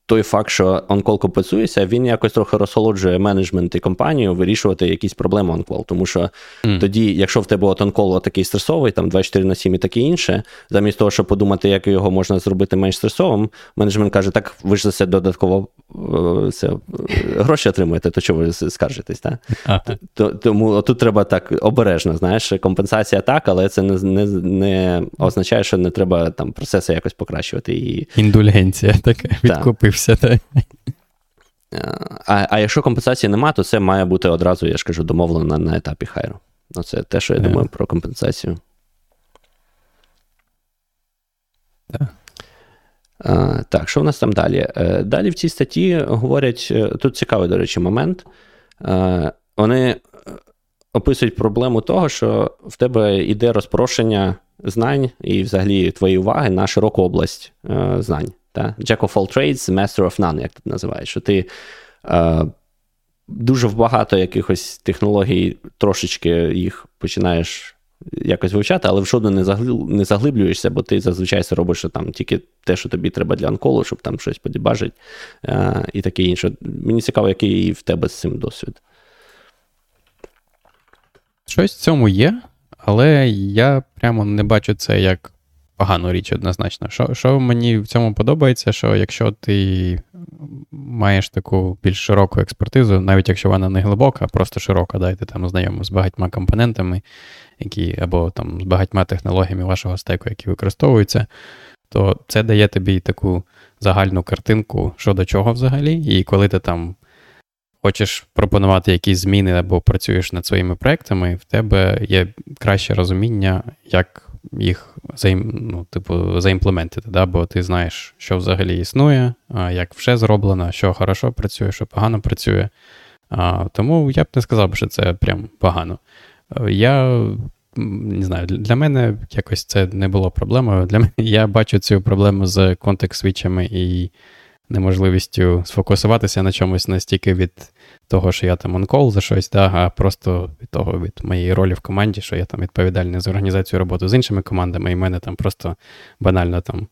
той факт, що онкол компенсується, він якось трохи розхолоджує менеджмент і компанію вирішувати якісь проблеми онкол. Тому що mm. тоді, якщо в тебе от онкол такий стресовий, там 24 на 7 і таке інше, замість того, щоб подумати, як його можна зробити менш стресовим, менеджмент каже, так ви ж за це додатково е, це, е, гроші отримуєте, то чого ви скаржитесь? Ага. Тому тут треба так обережно, знаєш, компенсація так, але це не не, не означає, що не треба там процеси якось покращувати. І... Індульгенція така відкупив все. Так. А а якщо компенсації нема, то це має бути одразу, я ж кажу, домовлено на етапі хайру. Ну, Це те, що я yeah. думаю про компенсацію. Yeah. А, Так, що в нас там далі? Е, далі в цій статті говорять: е, тут цікавий, до речі, момент. А, вони е, описують проблему того, що в тебе йде розпрошення знань і взагалі твоєї уваги на широку область знань. Та? Jack of all trades, master of none, як тут називаєш, що ти е, дуже багато якихось технологій, трошечки їх починаєш якось вивчати, але в жодну не заглиб, не заглиблюєшся, бо ти зазвичай робиш що там тільки те, що тобі треба для анколу, щоб там щось подібажить е, і таке інше. Мені цікаво, який в тебе з цим досвід. Щось в цьому є, але я прямо не бачу це як погану річ однозначно. Що що мені в цьому подобається, що якщо ти маєш таку більш широку експертизу, навіть якщо вона не глибока, а просто широка, да, і ти там знайомий з багатьма компонентами, які, або там з багатьма технологіями вашого стеку, які використовуються, то це дає тобі таку загальну картинку, що до чого взагалі, і коли ти там. Хочеш пропонувати якісь зміни або працюєш над своїми проектами, в тебе є краще розуміння, як їх ну, типу, заімплементити, да? бо ти знаєш, що взагалі існує, як все зроблено, що хорошо працює, що погано працює. Тому я б не сказав, що це прям погано. Я не знаю, для мене якось це не було проблемою. Для мене я бачу цю проблему з контекст-свічами і неможливістю сфокусуватися на чомусь настільки від того, що я там онкол за щось, да, а просто від того, від моєї ролі в команді, що я там відповідальний за організацію роботи з іншими командами, і в мене там просто банально там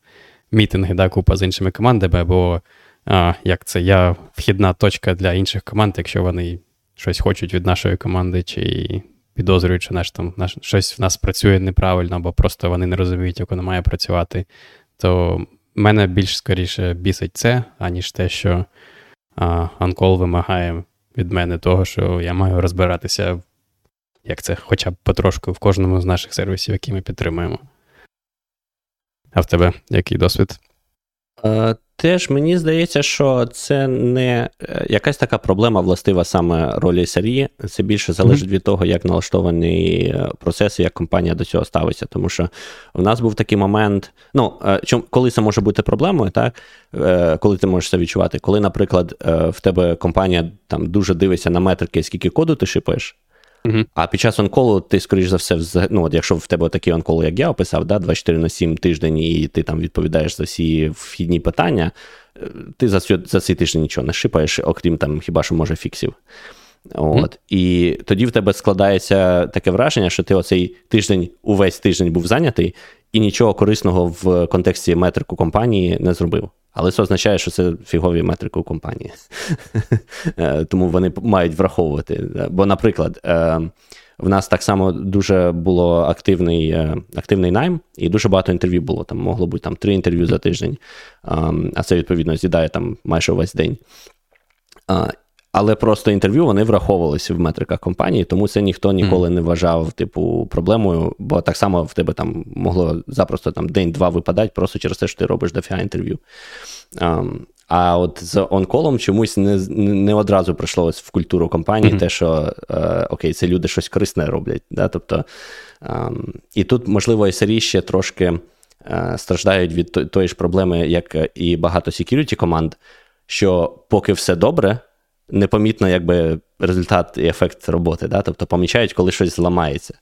мітинги, да, купа з іншими командами, або а, як це я вхідна точка для інших команд, якщо вони щось хочуть від нашої команди, чи підозрюють, що наш там наш, щось в нас працює неправильно, або просто вони не розуміють, як воно має працювати, то мене більш скоріше бісить це, аніж те, що Анкол вимагає від мене того, що я маю розбиратися, як це хоча б потрошку в кожному з наших сервісів, які ми підтримуємо. А в тебе який досвід? Е, теж мені здається, що це не е, якась така проблема властива саме ролі SRE. Це більше залежить mm-hmm. від того, як налаштований е, процес і як компанія до цього ставиться. Тому що в нас був такий момент, ну, коли це може бути проблемою, так? коли ти можеш це відчувати, коли, наприклад, в тебе компанія там дуже дивиться на метрики, скільки коду ти шипаєш. Uh-huh. А під час онколу ти, скоріш за все, ну, от якщо в тебе такий онкол, як я описав, да, 24 на 7 тиждень, і ти там відповідаєш за всі вхідні питання, е, ти за за цей тиждень нічого не шипаєш, окрім там хіба що може фіксів. От. Mm. І тоді в тебе складається таке враження, що ти оцей тиждень, увесь тиждень був зайнятий, і нічого корисного в контексті метрику компанії не зробив. Але це означає, що це фігові метрики у компанії. Е, тому вони мають враховувати. Бо, наприклад, е, в нас так само дуже було активний е, активний найм, і дуже багато інтерв'ю було. Там могло бути там три інтерв'ю за тиждень, а це відповідно з'їдає там майже увесь день. Але просто інтерв'ю вони враховувалися в метриках компанії, тому це ніхто ніколи не вважав, типу, проблемою, бо так само в тебе там могло запросто там день-два випадати просто через те, що ти робиш дофіга інтерв'ю. А, а от з онколом чомусь не не одразу прийшло в культуру компанії mm-hmm. те, що е, окей, це люди щось корисне роблять. Да? Тобто, е, І тут, можливо, SRE ще трошки е, страждають від тої ж проблеми, як і багато security команд, що поки все добре непомітно якби результат і ефект роботи. Да? Тобто помічають, коли щось зламається.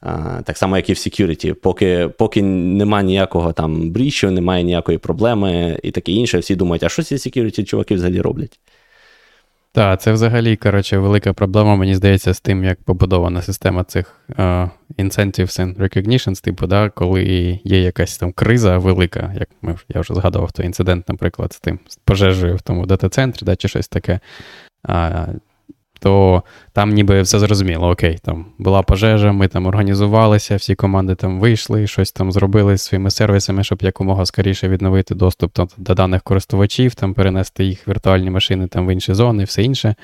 А, Так само, як і в security. Поки поки немає ніякого там брічу, немає ніякої проблеми і таке інше, всі думають, а що ці security чуваки взагалі роблять? Так, це взагалі, коротше, велика проблема, мені здається, з тим, як побудована система цих uh, incentives and recognitions, типу, да, коли є якась там криза велика, як ми, я вже згадував той інцидент, наприклад, з тим з пожежею в тому дата-центрі, да, чи щось таке. Uh, то там ніби все зрозуміло. Окей, там була пожежа, ми там організувалися, всі команди там вийшли, щось там зробили зі своїми сервісами, щоб якомога скоріше відновити доступ там, до даних користувачів, там перенести їх віртуальні машини там в інші зони, все інше.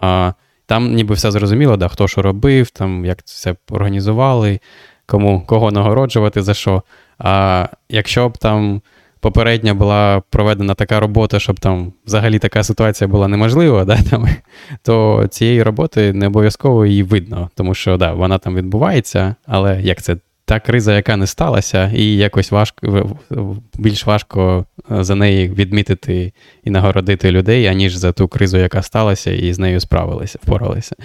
А, Там ніби все зрозуміло, да, хто що робив, там, як це організували, кому кого нагороджувати за що. А якщо б там попередньо була проведена така робота, щоб там взагалі така ситуація була неможлива, да, там, то цієї роботи не обов'язково її видно, тому що да, вона там відбувається, але як це та криза, яка не сталася, і якось важко більш важко е, за неї відмітити і нагородити людей, аніж за ту кризу, яка сталася, і з нею справилися, впоралися.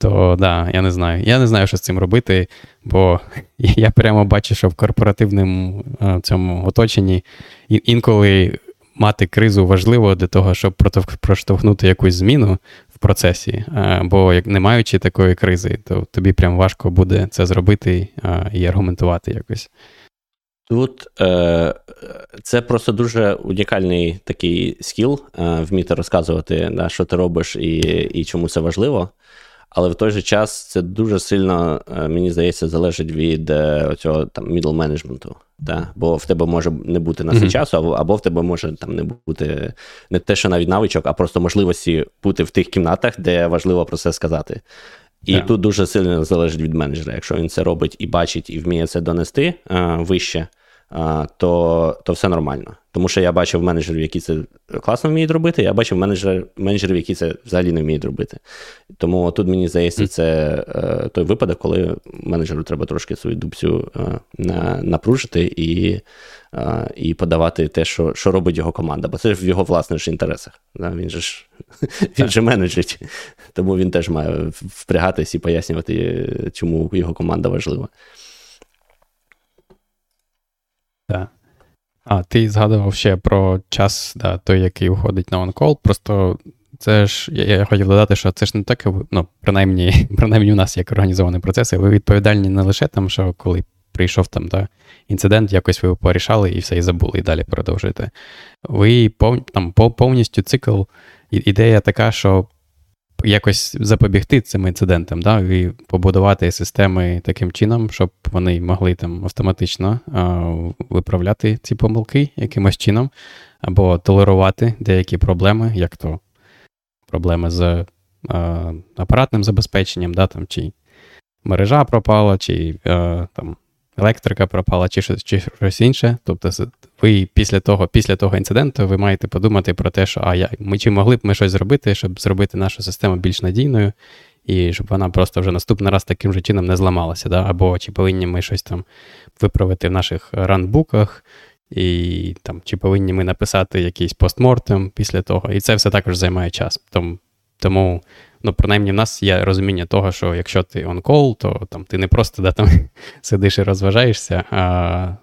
То да, я не знаю. Я не знаю, що з цим робити, бо я прямо бачу, що в корпоративному е, цьому оточенні інколи мати кризу важливо для того, щоб проштовхнути якусь зміну в процесі. Е, бо як не маючи такої кризи, то тобі прям важко буде це зробити е, і аргументувати якось. Тут е, це просто дуже унікальний такий скіл, вміти розказувати, да, що ти робиш і, і чому це важливо. Але в той же час це дуже сильно, е, мені здається, залежить від е, цього там middle менеджменту. Да? Бо в тебе може не бути на цей mm-hmm. час, або в тебе може там не бути не те, що навіть навичок, а просто можливості бути в тих кімнатах, де важливо про це сказати. І yeah. тут дуже сильно залежить від менеджера. Якщо він це робить і бачить, і вміє це донести а, е, вище, то то все нормально. Тому що я бачив менеджерів, які це класно вміють робити, я бачив менеджер, менеджерів, які це взагалі не вміють робити. Тому тут, мені здається, це е, той випадок, коли менеджеру треба трошки свою дубцю е, на, напружити і е, і подавати те, що що робить його команда. Бо це ж в його власних ж інтересах. Да? Він же ж він же менеджить, тому він теж має впрягатись і пояснювати, чому його команда важлива. Так. А, ти згадував ще про час, да, той, який уходить на онкол. Просто це ж я, я хотів додати, що це ж не таке, ну, принаймні, принаймні у нас як організований процес, і ви відповідальні не лише там, що коли прийшов там да, інцидент, якось ви порішали і все і забули, і далі продовжуєте. Ви пов, там, повністю цикл, ідея така, що якось запобігти цим інцидентам, да, і побудувати системи таким чином, щоб вони могли там автоматично а, виправляти ці помилки якимось чином, або толерувати деякі проблеми, як то проблеми з а, апаратним забезпеченням, да, там, чи мережа пропала, чи а, там електрика пропала, чи щось чи щось інше. Тобто, ви після того після того інциденту ви маєте подумати про те, що а я, ми чи могли б ми щось зробити, щоб зробити нашу систему більш надійною, і щоб вона просто вже наступний раз таким же чином не зламалася. Да? Або чи повинні ми щось там виправити в наших ранбуках, і там, чи повинні ми написати якийсь постмортем після того. І це все також займає час. Тому, тому ну, принаймні, в нас є розуміння того, що якщо ти on-call, то там ти не просто да, там сидиш і розважаєшся, а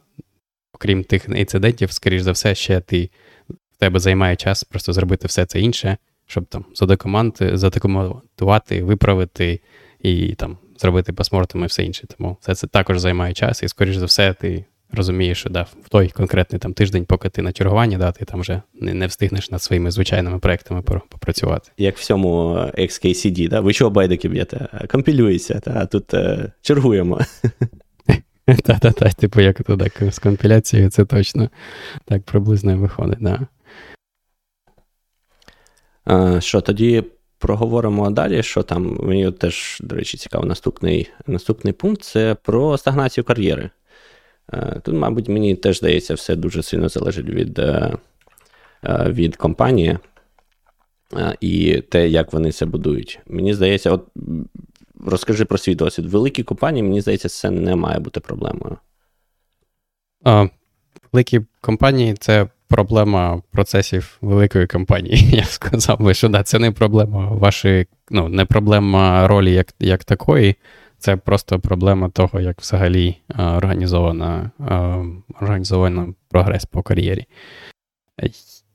окрім тих інцидентів, скоріш за все, ще ти в тебе займає час просто зробити все це інше, щоб там задокументувати, виправити і там зробити постмортом і все інше. Тому все це також займає час, і, скоріш за все, ти розумієш, що да, в той конкретний там тиждень, поки ти на чергуванні, да, ти там вже не, не встигнеш над своїми звичайними проектами попрацювати. Як в цьому XKCD, да? ви чого байдики б'єте? Компілюється, та тут е, чергуємо. Та-та-та, типу, як то так з компіляцією, це точно так приблизно виходить, да. Що, тоді проговоримо далі, що там, мені теж, до речі, цікаво, наступний наступний пункт це про стагнацію кар'єри. Е, тут, мабуть, мені теж здається, все дуже сильно залежить від е, е, від компанії і те, як вони це будують. Мені здається, от розкажи про свій досвід. Великі компанії, мені здається, це не має бути проблемою. А, Великі компанії це проблема процесів великої компанії. Я б сказав би, що да, це не проблема вашої, ну, не проблема ролі як, як такої. Це просто проблема того, як взагалі організована організована прогрес по кар'єрі.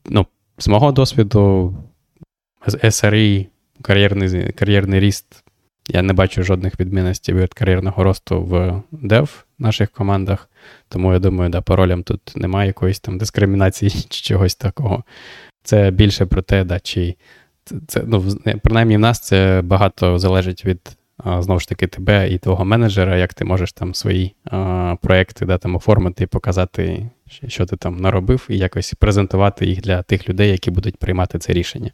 Ну, З мого досвіду, SRE, кар'єрний кар'єрний ріст, я не бачу жодних відмінностей від кар'єрного росту в Dev в наших командах. Тому я думаю, да, по ролям тут немає якоїсь там дискримінації чи чогось такого. Це більше про те, да, чи це, ну, принаймні в нас це багато залежить від знову ж таки тебе і твого менеджера, як ти можеш там свої проекти да, там, оформити показати, що ти там наробив, і якось презентувати їх для тих людей, які будуть приймати це рішення.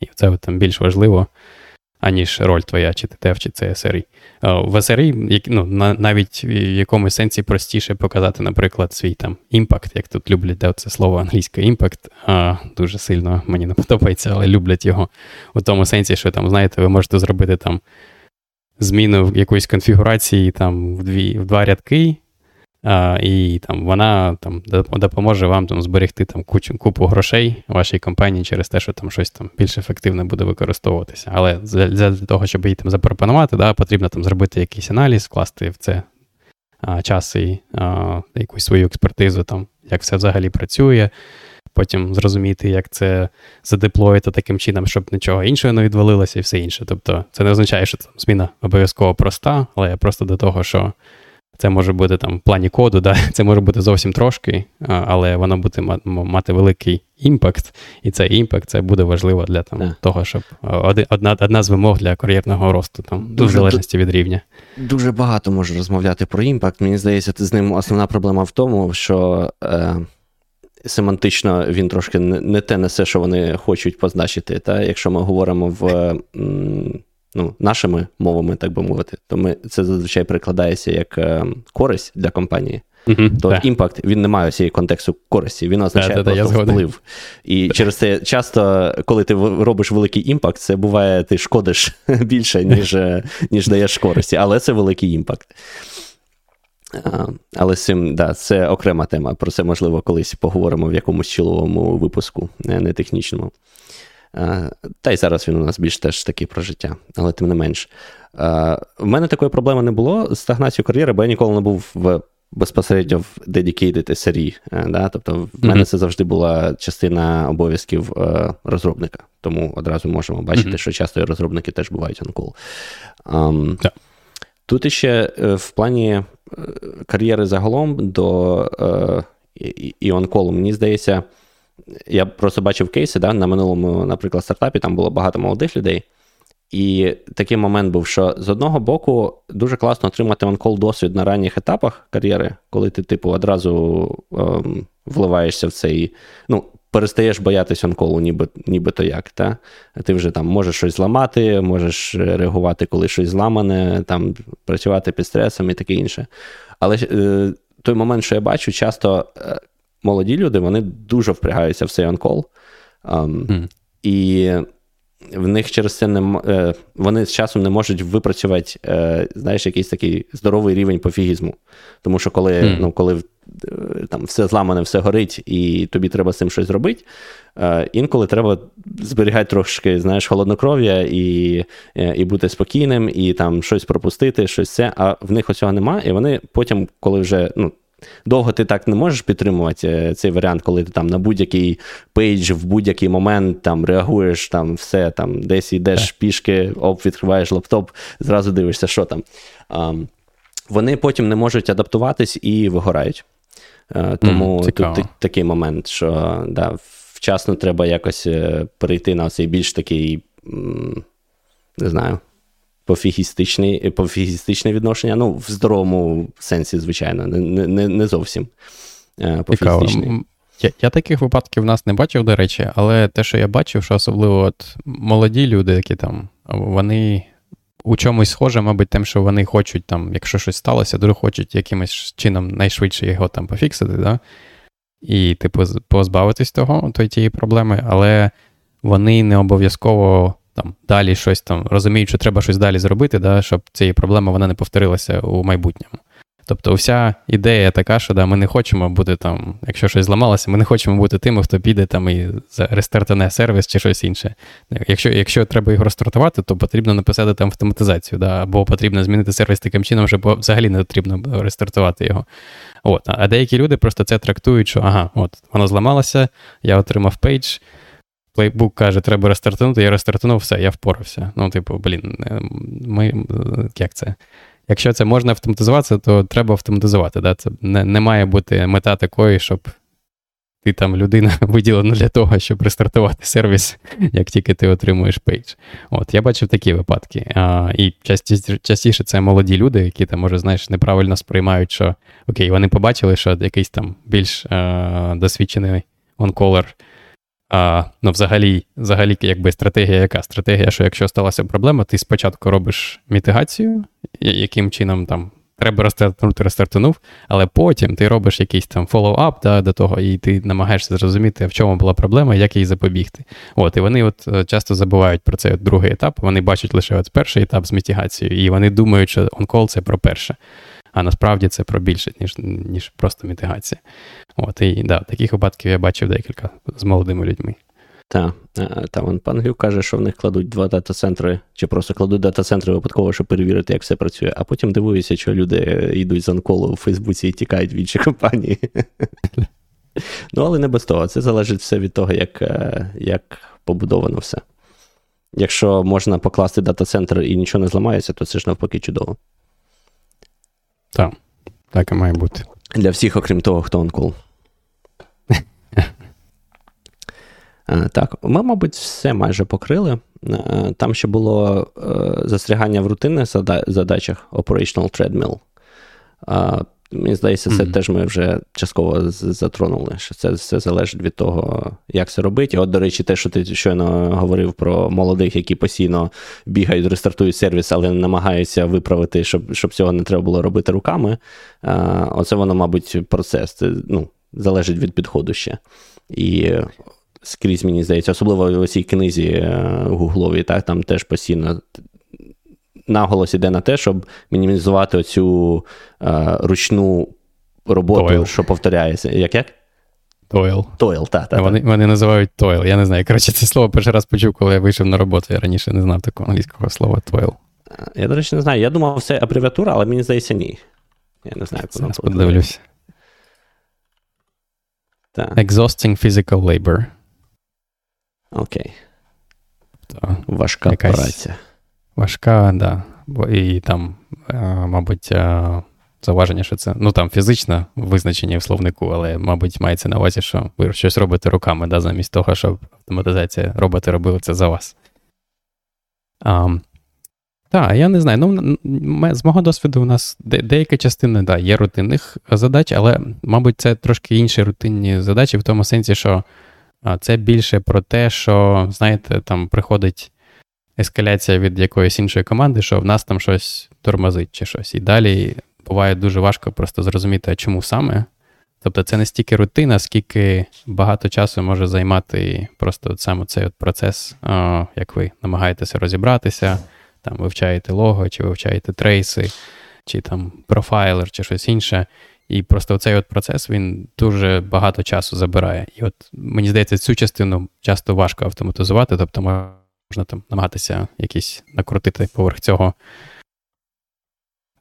І це там більш важливо, аніж роль твоя, чи ти ТЕФ, чи це СРІ. В SRE ну, навіть в якомусь сенсі простіше показати, наприклад, свій там impact, як тут люблять де це слово англійське impact, дуже сильно мені не подобається, але люблять його у тому сенсі, що там, знаєте, ви можете зробити там зміну якоїсь конфігурації там в дві, в два рядки, а, і там вона там допоможе вам там зберегти там кучу, купу грошей вашій компанії через те, що там щось там більш ефективно буде використовуватися. Але для, для того, щоб її там запропонувати, да, потрібно там зробити якийсь аналіз, вкласти в це а, час і а, якусь свою експертизу, там, як все взагалі працює потім зрозуміти, як це задеплоїти таким чином, щоб нічого іншого не відвалилося і все інше. Тобто це не означає, що там зміна обов'язково проста, але просто до того, що це може бути там в плані коду, да? це може бути зовсім трошки, але воно буде мати великий impact, і цей impact це буде важливо для там, yeah. того, щоб одна одна з вимог для кар'єрного росту, там, дуже, в залежності від рівня. Дуже багато можу розмовляти про impact. Мені здається, з ним основна проблема в тому, що. Е семантично він трошки не те несе, що вони хочуть позначити. Та Якщо ми говоримо в ну, нашими мовами, так би мовити, то ми це зазвичай прикладається як е, користь для компанії. Uh-huh, то impact він не має всієї контексту користі, він означає да, просто да, вплив. І через це часто, коли ти робиш великий impact, це буває, ти шкодиш більше, ніж ніж даєш користі, але це великий імпакт. Але з цим, да, це окрема тема. Про це, можливо, колись поговоримо в якомусь чоловому випуску, не технічному. Та й зараз він у нас більш теж такий про життя, але тим не менш. В мене такої проблеми не було з стагнацією кар'єри, бо я ніколи не був в безпосередньо в dedicated SRE. Е, да? Тобто, в мене mm-hmm. це завжди була частина обов'язків е, розробника. Тому одразу можемо бачити, mm-hmm. що часто і розробники теж бувають on-call. Um, yeah. Тут іще е, в плані кар'єри загалом до е, іонколу, мені здається, я просто бачив кейси да, на минулому, наприклад, стартапі, там було багато молодих людей. І такий момент був, що з одного боку дуже класно отримати онкол досвід на ранніх етапах кар'єри, коли ти, типу, одразу ем, вливаєшся в цей. Ну, перестаєш боятися онколу, ніби, нібито як. Та? Ти вже там можеш щось зламати, можеш реагувати, коли щось зламане, там, працювати під стресом і таке інше. Але е, той момент, що я бачу, часто е, молоді люди вони дуже впрягаються в цей онкол. Um, mm. І в них через це не е, вони з часом не можуть випрацювати е, знаєш, якийсь такий здоровий рівень пофігізму. Тому що коли mm. ну, коли е, там все зламане, все горить, і тобі треба з цим щось зробити, інколи треба зберігати трошки знаєш, холоднокров'я і і бути спокійним, і там щось пропустити, щось це, а в них оцього немає, і вони потім, коли вже ну, Довго ти так не можеш підтримувати е, цей варіант, коли ти там на будь-який пейдж в будь-який момент там реагуєш, там все, там десь йдеш пішки, оп, відкриваєш лаптоп, зразу дивишся, що там. А, Вони потім не можуть адаптуватись і вигорають. Е, тому mm, тут такий момент, що да, вчасно треба якось е, перейти на цей більш такий, не знаю пофігістичне, пофігістичне відношення. Ну, в здоровому сенсі, звичайно, не не, не зовсім е, пофігістичний. Я я таких випадків в нас не бачив, до речі, але те, що я бачив, що особливо от молоді люди, які там, вони у чомусь схоже, мабуть, тим, що вони хочуть, там, якщо щось сталося, дуже хочуть якимось чином найшвидше його там пофіксити, да? і типу позбавитись того, тієї проблеми, але вони не обов'язково там далі щось там розуміють, що треба щось далі зробити, да, щоб цієї проблеми вона не повторилася у майбутньому. Тобто, вся ідея така, що да, ми не хочемо бути там, якщо щось зламалося, ми не хочемо бути тими, хто піде там і рестартане сервіс чи щось інше. Якщо якщо треба його розстартувати, то потрібно написати там автоматизацію, да, або потрібно змінити сервіс таким чином, щоб взагалі не потрібно рестартувати його. От. А деякі люди просто це трактують, що ага, от воно зламалося, я отримав page playbook каже, треба рестартанути, я рестартанув, все, я впорався. Ну, типу, блін, е, ми, як це? Якщо це можна автоматизувати, то треба автоматизувати. Да? Це не, не має бути мета такої, щоб ти там людина виділена для того, щоб рестартувати сервіс, як тільки ти отримуєш пейдж. От, Я бачив такі випадки. А, І частіше, частіше це молоді люди, які там, може, знаєш, неправильно сприймають, що окей, вони побачили, що якийсь там більш а, досвідчений онколер а, Ну, взагалі, взагалі, якби стратегія яка? Стратегія, що якщо сталася проблема, ти спочатку робиш мітигацію, яким чином там треба розстартнути, розстартанув, але потім ти робиш якийсь там фоллоуап да, до того, і ти намагаєшся зрозуміти, в чому була проблема, як їй запобігти. От, І вони от е, часто забувають про цей от другий етап, вони бачать лише от перший етап з мітигацією, і вони думають, що онкол це про перше. А насправді це про більше, ніж ніж просто мітигація. От, і да, таких випадків я бачив декілька з молодими людьми. Так, е, та вон пан Грюк каже, що в них кладуть два дата-центри, чи просто кладуть дата-центри випадково, щоб перевірити, як все працює, а потім дивуюся, що люди йдуть з анколу у Фейсбуці і тікають в інші компанії. Ну, але не без того. Це залежить все від того, як е, як побудовано все. Якщо можна покласти дата-центр і нічого не зламається, то це ж навпаки чудово. Так, так і має бути. Для всіх, окрім того, хто онкол. Так, ми, мабуть, все майже покрили. Там ще було е, застрягання в рутинних задачах Operational Treadmill. Мені здається, це mm-hmm. теж ми вже частково затронули. що Це все залежить від того, як це робити. І от, до речі, те, що ти щойно говорив про молодих, які постійно бігають, рестартують сервіс, але намагаються виправити, щоб щоб цього не треба було робити руками. Оце воно, мабуть, процес. Це ну, залежить від підходу ще. І скрізь, мені здається, особливо в цій книзі е, гугловій, так, там теж постійно наголос іде на те, щоб мінімізувати оцю е, ручну роботу, Toil. що повторяється. Як як? Тойл. Тойл, так. Та, вони вони називають тойл. Я не знаю. Коротше, це слово перший раз почув, коли я вийшов на роботу. Я раніше не знав такого англійського слова тойл. Я, до речі, не знаю. Я думав, це абревіатура, але мені здається, ні. Я не знаю, як воно подивлюся. Exhausting physical labor. Окей. То Важка якась... праця. Важка, да. І там, е, мабуть, е, зауваження, що це ну там фізичне визначення в словнику, але, мабуть, мається на увазі, що ви щось робите руками, да, замість того, щоб автоматизація роботи робили це за вас. А, Так, я не знаю. Ну, З мого досвіду, у нас деяка частина да, є рутинних задач, але, мабуть, це трошки інші рутинні задачі в тому сенсі, що це більше про те, що, знаєте, там приходить ескаляція від якоїсь іншої команди, що в нас там щось тормозить чи щось. І далі буває дуже важко просто зрозуміти, чому саме. Тобто це не стільки рутина, скільки багато часу може займати просто от саме цей от процес, о, як ви намагаєтеся розібратися, там вивчаєте лого, чи вивчаєте трейси, чи там профайлер, чи щось інше. І просто цей процес він дуже багато часу забирає. І от мені здається, цю частину часто важко автоматизувати, тобто можна там намагатися якісь накрутити поверх цього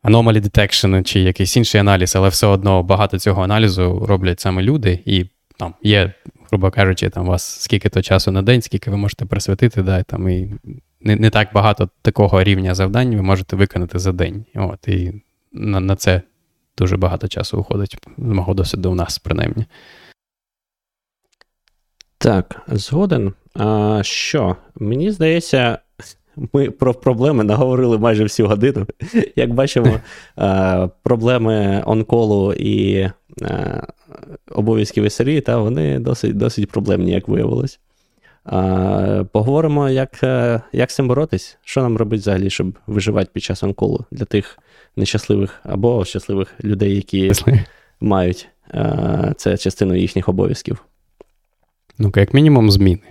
anomaly detection чи якийсь інший аналіз, але все одно багато цього аналізу роблять саме люди, і там є, грубо кажучи, там у вас скільки-то часу на день, скільки ви можете присвятити, да, там і не не так багато такого рівня завдань ви можете виконати за день. От, І на, на це дуже багато часу уходить, з мого досвіду у нас, принаймні. Так, згоден. А, Що? Мені здається, ми про проблеми наговорили майже всю годину. Як бачимо, проблеми онколу і обов'язків СРІ, та вони досить досить проблемні, як виявилось. Поговоримо, як як з цим боротись, що нам робити взагалі, щоб виживати під час онколу для тих нещасливих або щасливих людей, які мають це частиною їхніх обов'язків. Ну, як мінімум, зміни.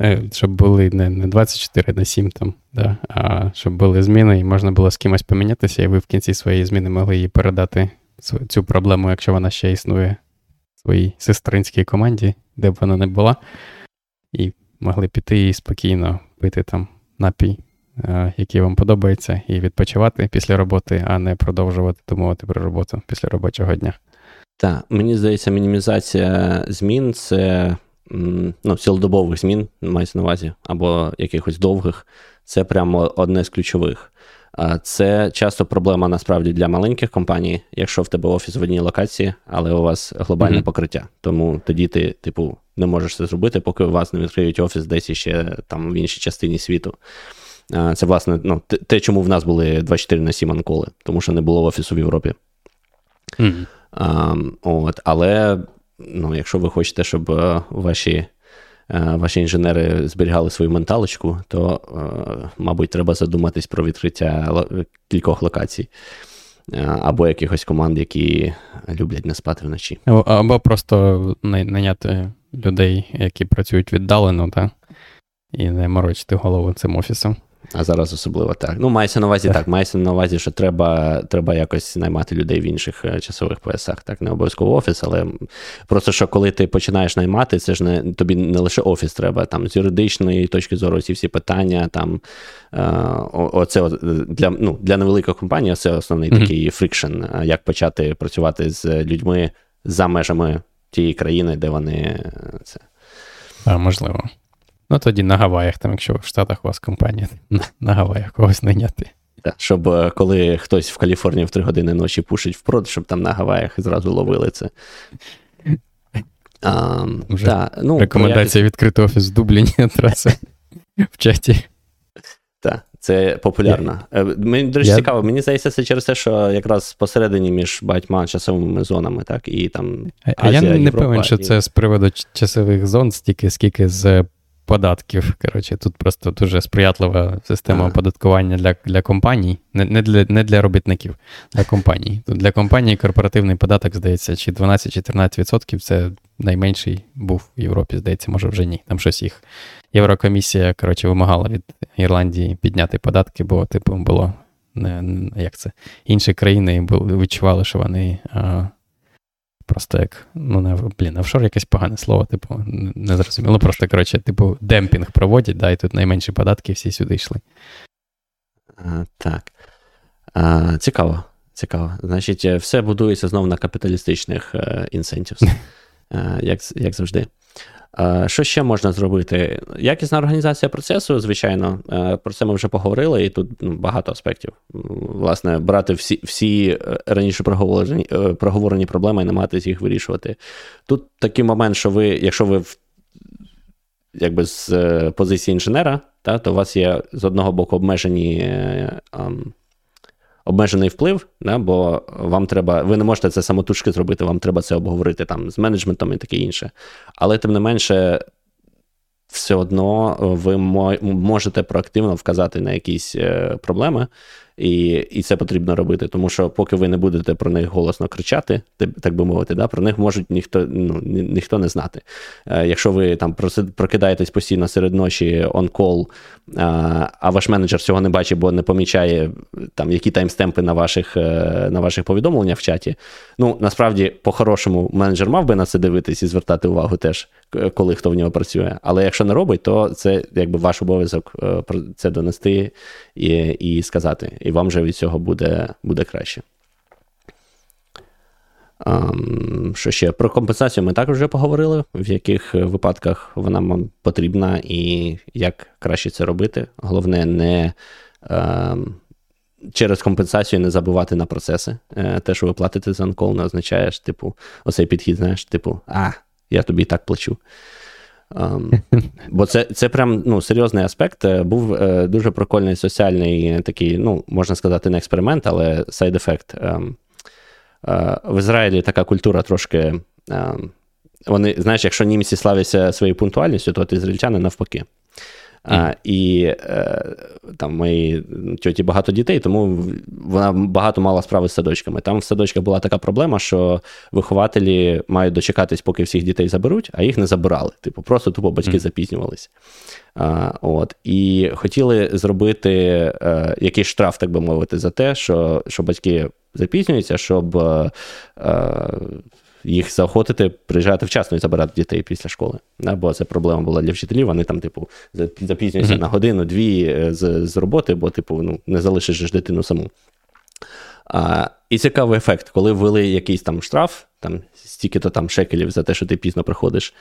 Е, щоб були не не 24 на 7, там, да, а щоб були зміни, і можна було з кимось помінятися, і ви в кінці своєї зміни могли їй передати цю проблему, якщо вона ще існує своїй сестринській команді, де б вона не була, і могли піти і спокійно пити там напій, е, який вам подобається, і відпочивати після роботи, а не продовжувати думати про роботу після робочого дня. Так, мені здається, мінімізація змін це ну, цілодобових змін, мається на увазі, або якихось довгих, це прямо одне з ключових. Це часто проблема насправді для маленьких компаній, якщо в тебе офіс в одній локації, але у вас глобальне mm-hmm. покриття. Тому тоді ти, типу, не можеш це зробити, поки у вас не відкриють офіс десь іще там в іншій частині світу. Це, власне, ну, те, чому в нас були 24 на 7 анколи, тому що не було офісу в Європі. Mm-hmm. А, от, Але ну, якщо ви хочете, щоб е, ваші е, ваші інженери зберігали свою менталочку, то, е, мабуть, треба задуматись про відкриття кількох локацій. Або якихось команд, які люблять не спати вночі. Або просто найняти людей, які працюють віддалено, так? і не морочити голову цим офісом. А зараз особливо так. Ну, мається на увазі так. Мається на увазі, що треба треба якось наймати людей в інших е, часових поясах. Так, не обов'язково офіс, але просто що коли ти починаєш наймати, це ж не тобі не лише офіс треба, там з юридичної точки зору ці всі питання. там е, оце Для ну, для невеликої компанії це основний mm-hmm. такий friction, як почати працювати з людьми за межами тієї країни, де вони е, це. А, можливо. Ну тоді на Гаваях, там, якщо в Штатах у вас компанія, на, на Гаваях когось найняти. Так, щоб е, коли хтось в Каліфорнії в 3 години ночі пушить в прод, щоб там на Гаваях зразу ловили це. А, Вже та, ну, Рекомендація якось... відкрити офіс в Дубліні одразу в чаті. Так, це популярно. Мені дуже я... цікаво, мені здається, це через те, що якраз посередині між багатьма часовими зонами, так, і там. Азія, а я не Європа, певен, що і... це з приводу часових зон, стільки, скільки з податків. Коротше, тут просто дуже сприятлива система оподаткування для для компаній, не не, для не для робітників, для компаній. Тут для компаній корпоративний податок, здається, чи 12-14% це найменший був в Європі, здається, може вже ні. Там щось їх. Єврокомісія коротше, вимагала від Ірландії підняти податки, бо, типу, було не, не як це. Інші країни відчували, що вони. А, Просто як, ну, не, блін, офшор якесь погане слово, типу, не зрозуміло. Ну, просто, коротше, типу, демпінг проводять, да, і тут найменші податки всі сюди йшли. А, Так. А, Цікаво. Цікаво. Значить, е, все будується знову на капіталістичних е, е, як як завжди. Що ще можна зробити? Якісна організація процесу, звичайно, про це ми вже поговорили, і тут ну, багато аспектів. Власне, брати всі всі раніше проговорені проговорені проблеми і намагатися їх вирішувати. Тут такий момент, що ви, якщо ви якби з позиції інженера, та, то у вас є з одного боку обмежені обмежений вплив, да, бо вам треба, ви не можете це самотужки зробити, вам треба це обговорити там з менеджментом і таке інше. Але тим не менше, все одно ви можете проактивно вказати на якісь е, проблеми, і і це потрібно робити, тому що поки ви не будете про них голосно кричати, так би мовити, да, про них можуть ніхто ну, ніхто не знати. Е, якщо ви там прокидаєтесь постійно серед ночі on-call, а ваш менеджер цього не бачить, бо не помічає, там, які timestamp и на ваших е, на ваших повідомленнях в чаті. Ну, насправді, по-хорошому, менеджер мав би на це дивитись і звертати увагу теж, коли хто в нього працює. Але якщо не робить, то це якби ваш обов'язок е, це донести і і сказати. І вам же від цього буде, буде краще. Um, що ще? Про компенсацію ми також вже поговорили, в яких випадках вона потрібна і як краще це робити. Головне, не um, через компенсацію не забувати на процеси. Uh, те, що ви платите за анкол, не означає, типу, оцей підхід, знаєш, типу, а, я тобі і так плачу. Um, бо це це прям ну, серйозний аспект. Е, був е, дуже прикольний соціальний такий, ну, можна сказати, не експеримент, але сайд-ефект. Um, в Ізраїлі така культура трошки. Вони, знаєш, якщо німці славляться своєю пунктуальністю, то от ізраїльтяни навпаки. Mm. А, І е, там моїй тьоті багато дітей, тому вона багато мала справи з садочками. Там в садочках була така проблема, що вихователі мають дочекатись, поки всіх дітей заберуть, а їх не забирали. Типу, просто тупо батьки mm. запізнювалися. А, от, І хотіли зробити е, якийсь штраф, так би мовити, за те, що, що батьки запізнюються, щоб. Е, е їх заохотити, приїжджати вчасно і забирати дітей після школи. Бо це проблема була для вчителів. Вони там, типу, запізнюються mm-hmm. на годину-дві е, з з роботи, бо, типу, ну, не залишиш ж дитину саму. А, І цікавий ефект, коли ввели якийсь там штраф, там стільки-то там шекелів за те, що ти пізно приходиш.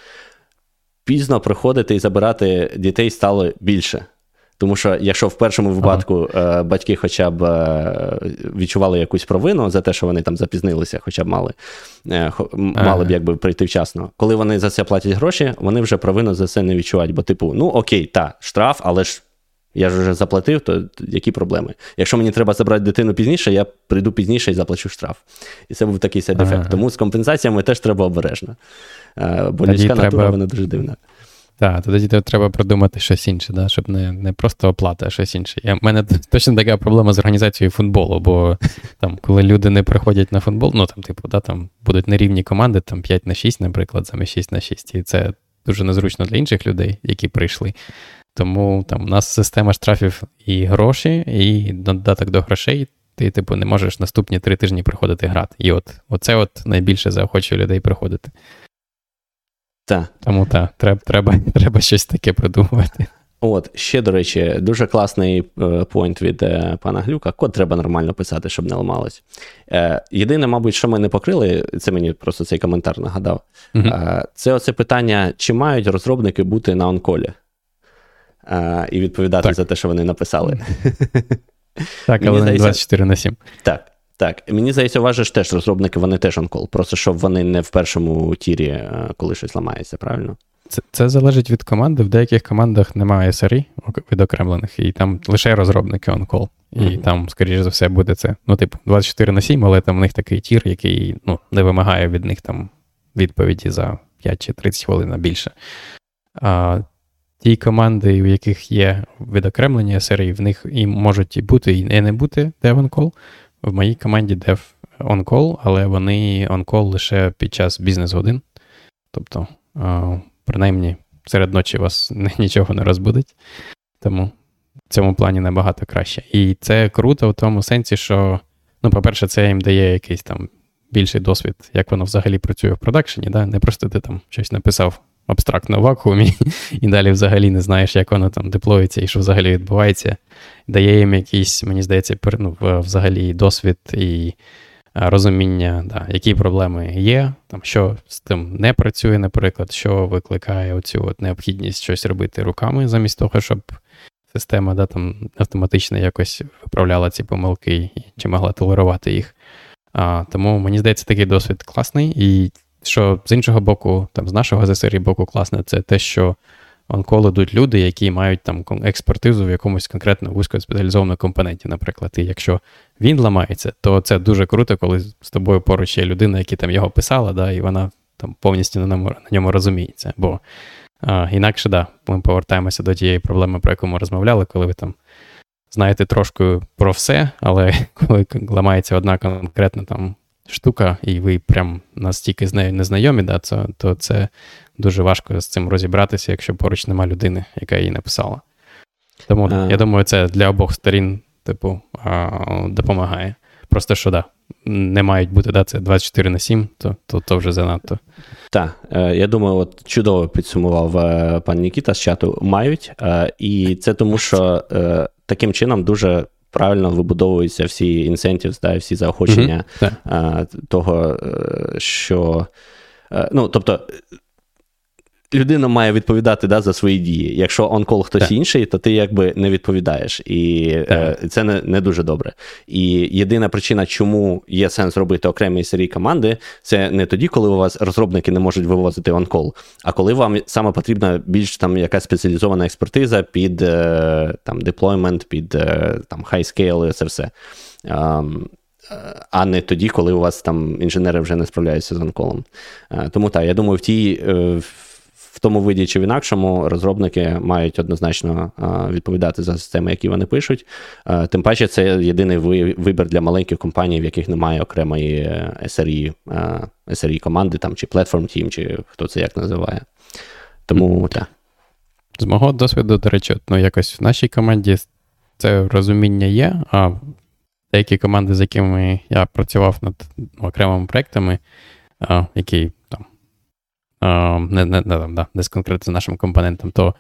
Пізно приходити і забирати дітей стало більше. Тому що якщо в першому випадку ага. Е, батьки хоча б е, відчували якусь провину за те, що вони там запізнилися, хоча б мали е, мали б якби прийти вчасно. Коли вони за це платять гроші, вони вже провину за це не відчувають. Бо, типу, ну окей, та, штраф, але ж я ж вже заплатив, то які проблеми? Якщо мені треба забрати дитину пізніше, я прийду пізніше і заплачу штраф. І це був такий сайд-ефект. Ага. Тому з компенсаціями теж треба обережно. Бо людська треба... натура вона дуже дивна. Так, тоді треба придумати щось інше, да? щоб не не просто оплата, а щось інше. У мене точно така проблема з організацією футболу, бо там, коли люди не приходять на футбол, ну там, типу, да, там будуть нерівні команди, там 5 на 6, наприклад, замість 6 на 6. І це дуже незручно для інших людей, які прийшли. Тому там у нас система штрафів і гроші, і додаток до грошей. Ти, типу, не можеш наступні три тижні приходити грати. І от оце от найбільше заохочує людей приходити. Так. Тому так, треба треба, треба щось таке придумувати. От, ще, до речі, дуже класний е, пойнт від е, пана Глюка. Код треба нормально писати, щоб не ламалось. Е, єдине, мабуть, що ми не покрили, це мені просто цей коментар нагадав. uh Це оце питання: чи мають розробники бути на on-call і і відповідати так. за те, що вони написали. Так, але не 24 на 7. Так. Так, мені здається, вважаєш теж розробники, вони теж on-call. Просто щоб вони не в першому tier і, е, коли щось ламається, правильно? Це це залежить від команди. В деяких командах немає SRE відокремлених, і там лише розробники on-call. І mm-hmm. там, скоріш за все, буде це. Ну, типу, 24 на 7, але там у них такий tier, який ну, не вимагає від них там відповіді за 5 чи 30 хвилин більше. А Ті команди, у яких є відокремлення SRE, в них і можуть і бути, і не бути On в моїй команді Dev on-call, але вони on-call лише під час бізнес-годин. Тобто, принаймні, серед ночі вас нічого не розбудить. Тому в цьому плані набагато краще. І це круто в тому сенсі, що, ну, по-перше, це їм дає якийсь там більший досвід, як воно взагалі працює в продакшені. Да? Не просто ти там щось написав абстрактно в вакуумі, і далі взагалі не знаєш, як воно там деплоїться і що взагалі відбувається. Дає їм якийсь, мені здається, ну, взагалі досвід і розуміння, да, які проблеми є, там, що з тим не працює, наприклад, що викликає оцю от необхідність щось робити руками, замість того, щоб система да, там, автоматично якось виправляла ці помилки чи могла толерувати їх. А, Тому мені здається, такий досвід класний. І що з іншого боку, там з нашого ЗСРІ боку класне, це те, що онкол ідуть люди, які мають там експертизу в якомусь конкретно вузькоспеціалізованому компоненті, наприклад. І якщо він ламається, то це дуже круто, коли з тобою поруч є людина, яка там його писала, да, і вона там повністю на ньому, на ньому розуміється. Бо а, інакше, да, ми повертаємося до тієї проблеми, про яку ми розмовляли, коли ви там знаєте трошки про все, але коли ламається одна конкретна там штука, і ви прям настільки з нею незнайомі, да, то, то це дуже важко з цим розібратися, якщо поруч нема людини, яка її написала. Тому а... я думаю, це для обох сторін, типу, допомагає. Просто що да, не мають бути да, це 24 на 7, то то, то вже занадто. Так, е, я думаю, от чудово підсумував е, пан Нікіта з чату мають. Е, і це тому, що таким чином дуже правильно вибудовуються всі інсентівс, да, всі заохочення mm-hmm. того, що. Ну, тобто, людина має відповідати да, за свої дії. Якщо онкол хтось так. інший, то ти якби не відповідаєш. І е, це не не дуже добре. І єдина причина, чому є сенс робити окремі SRE команди, це не тоді, коли у вас розробники не можуть вивозити on-call, а коли вам саме потрібна більш там якась спеціалізована експертиза під е, там deployment, під е, там high scale і це все. Um, а не тоді, коли у вас там інженери вже не справляються з on-call ом. Е, тому так, я думаю, в тій в тому виді чи в інакшому розробники мають однозначно відповідати за системи, які вони пишуть. Тим паче, це єдиний вибір для маленьких компаній, в яких немає окремої SRE, SRE команди там, чи Platform Team, чи хто це як називає. Тому так. З мого досвіду, до речі, ну якось в нашій команді це розуміння є. а Деякі команди, з якими я працював над окремими проектами, які не не, не, да, десь конкретно з нашим компонентом, то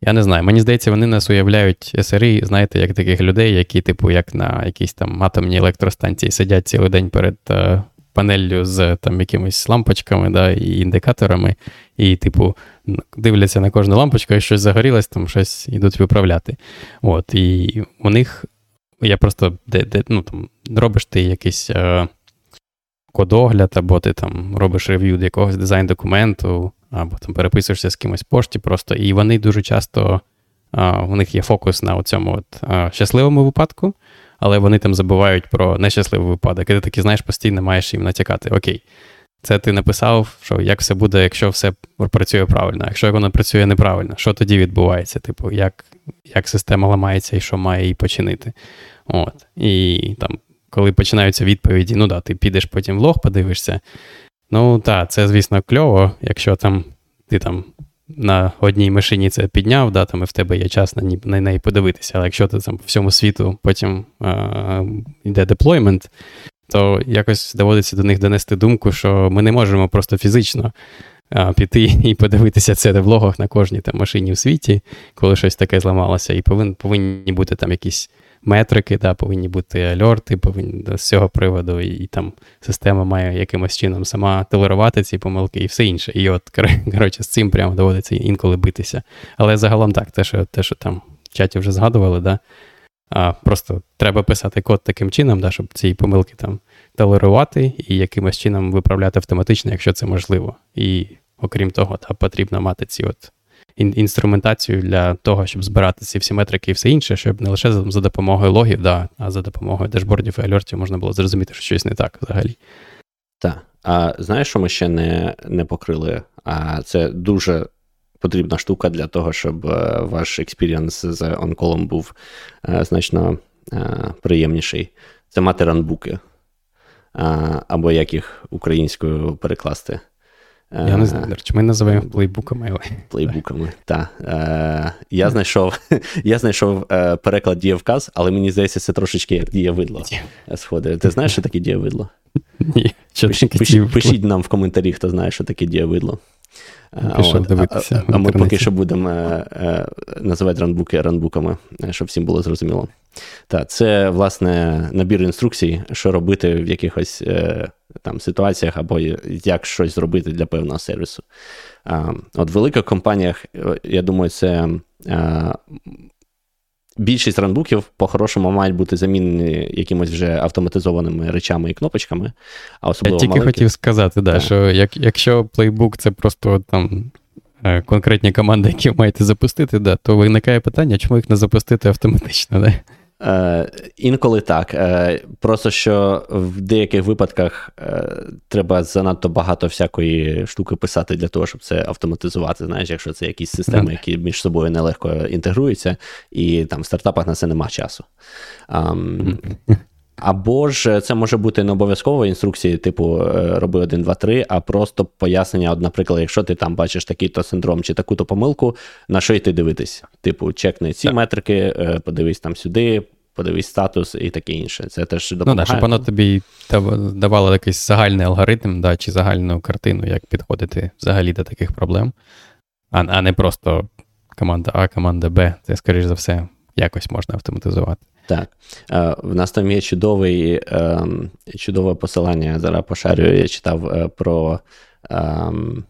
я не знаю. Мені здається, вони нас уявляють SRE, знаєте, як таких людей, які, типу, як на якійсь там атомній електростанції сидять цілий день перед uh, панеллю з там якимись лампочками да, і індикаторами, і, типу, дивляться на кожну лампочку, і щось загорілось, там щось йдуть виправляти. От, І у них я просто де, де, ну, там, робиш ти якийсь. Uh, кодогляд, або ти там робиш рев'ю якогось дизайн-документу, або там переписуєшся з кимось пошті просто. І вони дуже часто, а, у них є фокус на цьому щасливому випадку, але вони там забувають про нещасливий випадок. І ти таки, знаєш, постійно маєш їм натякати. Окей, це ти написав, що як все буде, якщо все працює правильно, якщо воно працює неправильно, що тоді відбувається? Типу, як як система ламається і що має її починити. От. І там коли починаються відповіді, ну да, ти підеш потім в лог, подивишся. Ну так, це, звісно, кльово, якщо там ти там на одній машині це підняв, да, там і в тебе є час на на неї подивитися. Але якщо ти там по всьому світу потім а, йде deployment, то якось доводиться до них донести думку, що ми не можемо просто фізично а, піти і подивитися це в логах на кожній там машині в світі, коли щось таке зламалося, і повин, повинні бути там якісь метрики, да, повинні бути альорти, повинні з цього приводу, і, і там система має якимось чином сама толерувати ці помилки і все інше. І от, коротше, з цим прямо доводиться інколи битися. Але загалом так, те, що те, що там в чаті вже згадували, да, а, просто треба писати код таким чином, да, щоб ці помилки там толерувати і якимось чином виправляти автоматично, якщо це можливо. І окрім того, та, потрібно мати ці от інструментацію для того, щоб збирати ці всі метрики і все інше, щоб не лише за, за допомогою логів, да, а за допомогою dashboard ів і alert ів можна було зрозуміти, що щось не так взагалі. Так. А знаєш, що ми ще не не покрили? А це дуже потрібна штука для того, щоб е, ваш experience з on-call ом був е, значно е, приємніший. Це мати runbook и. Або як їх українською перекласти. Я не знаю, чи ми називаємо плейбуками. Плейбуками, так. Е, я знайшов я знайшов е, переклад дієвказ, але мені здається, це трошечки як дієвидло сходить. Ти знаєш, що таке дієвидло? Ні. Пишіть, пишіть нам в коментарі, хто знає, що таке дієвидло. Пішов дивитися. А, а ми поки що будемо е, е, називати ранбуки ранбуками, е, щоб всім було зрозуміло. Так, це, власне, набір інструкцій, що робити в якихось е, там ситуаціях або як щось зробити для певного сервісу. От в великих компаніях, е, я думаю, це. Більшість ранбуків по-хорошому мають бути замінені якимось вже автоматизованими речами і кнопочками. А особливо Я тільки маленькі... хотів сказати, да, що як, якщо плейбук це просто там е, конкретні команди, які ви маєте запустити, да, то виникає питання, чому їх не запустити автоматично. Да? Е, Інколи так. Е, Просто що в деяких випадках е, треба занадто багато всякої штуки писати для того, щоб це автоматизувати. Знаєш, якщо це якісь системи, які між собою нелегко інтегруються, і там в стартапах на це нема часу. Um, або ж це може бути не обов'язково інструкції, типу е, роби 1, 2, 3, а просто пояснення, от, наприклад, якщо ти там бачиш такий-то синдром чи таку-то помилку, на що йти дивитись? Типу, чекни ці так. метрики, е, подивись там сюди, подивись статус і таке інше. Це теж допомагає. Ну, да, щоб воно тобі давало якийсь загальний алгоритм, да, чи загальну картину, як підходити взагалі до таких проблем, а, а не просто команда А, команда Б. Це, скоріш за все, якось можна автоматизувати. Так. Е, в нас там є чудовий, ем, чудове посилання, я зараз пошарюю, я читав е, про. Ем,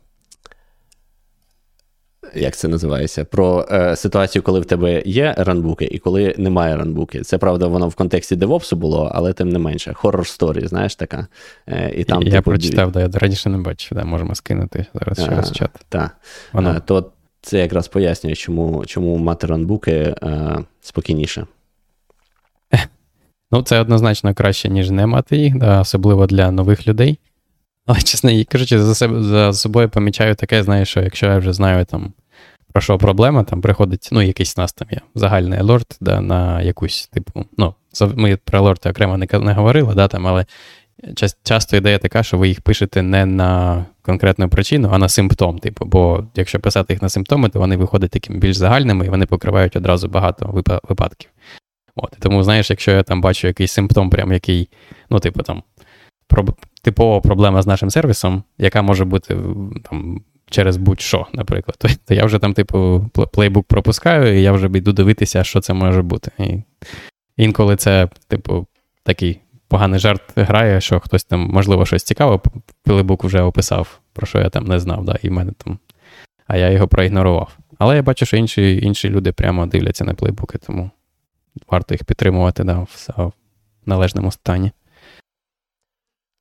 як це називається? Про е, ситуацію, коли в тебе є ранбуки і коли немає ранбуки. Це правда, воно в контексті девопсу було, але тим не менше. Хоррор сторі, знаєш така. Е, і там, Я типу, прочитав, да, я раніше не бачив, да, можемо скинути зараз через чат. Так. Воно. То це якраз пояснює, чому чому мати ранбуки е, спокійніше. Ну, це однозначно краще, ніж не мати їх, да, особливо для нових людей. Але, чесно, кажучи, за себе за собою помічаю таке, знаєш, що якщо я вже знаю там про що проблема, там приходить, ну, якийсь у нас там є загальний алорт, да, на якусь, типу, ну, ми про алорти окремо не не говорили, да, там, але часто ідея така, що ви їх пишете не на конкретну причину, а на симптом. Типу, бо якщо писати їх на симптоми, то вони виходять такими більш загальними і вони покривають одразу багато випадків. От, і Тому, знаєш, якщо я там бачу якийсь симптом, прям який, ну, типу, там, типова проблема з нашим сервісом, яка може бути там. Через будь-що, наприклад, то, то я вже там, типу, плейбук пропускаю, і я вже йду дивитися, що це може бути. І Інколи це, типу, такий поганий жарт грає, що хтось там, можливо, щось цікаве, плейбук вже описав, про що я там не знав, да, і мене там, а я його проігнорував. Але я бачу, що інші інші люди прямо дивляться на плейбуки, тому варто їх підтримувати да, в належному стані.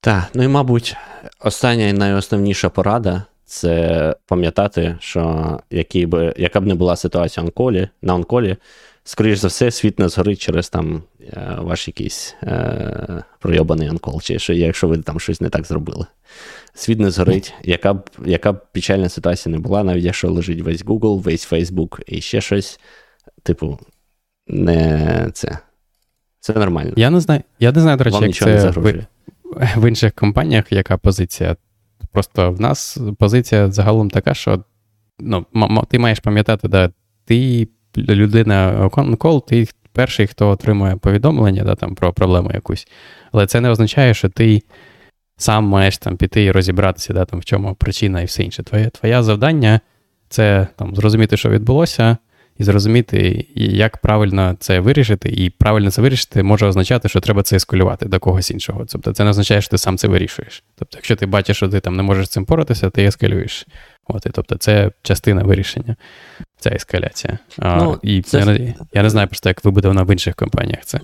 Так, ну і, мабуть, остання і найосновніша порада це пам'ятати, що який би, яка б не була ситуація онколі, на онколі, скоріш за все, світ не згорить через там е, ваш якийсь е, пройобаний онкол, чи що, якщо ви там щось не так зробили. Світ не згорить, яка б яка б печальна ситуація не була, навіть якщо лежить весь Google, весь Facebook і ще щось, типу, не це. Це нормально. Я не знаю, я не знаю, до речі, як це в, в інших компаніях, яка позиція. Просто в нас позиція загалом така, що ну, ти маєш пам'ятати, да, ти людина кол, ти перший, хто отримує повідомлення да, там, про проблему якусь. Але це не означає, що ти сам маєш там піти і розібратися, да, там, в чому причина і все інше. Твоє твоє завдання це там, зрозуміти, що відбулося, і зрозуміти, як правильно це вирішити, і правильно це вирішити може означати, що треба це ескалювати до когось іншого. Тобто це не означає, що ти сам це вирішуєш. Тобто, якщо ти бачиш, що ти там не можеш з цим поратися, ти ескалюєш. От, і, Тобто, це частина вирішення, ця ескаляція. Ну, І це... я, я не знаю просто, як вибудовано в інших компаніях це.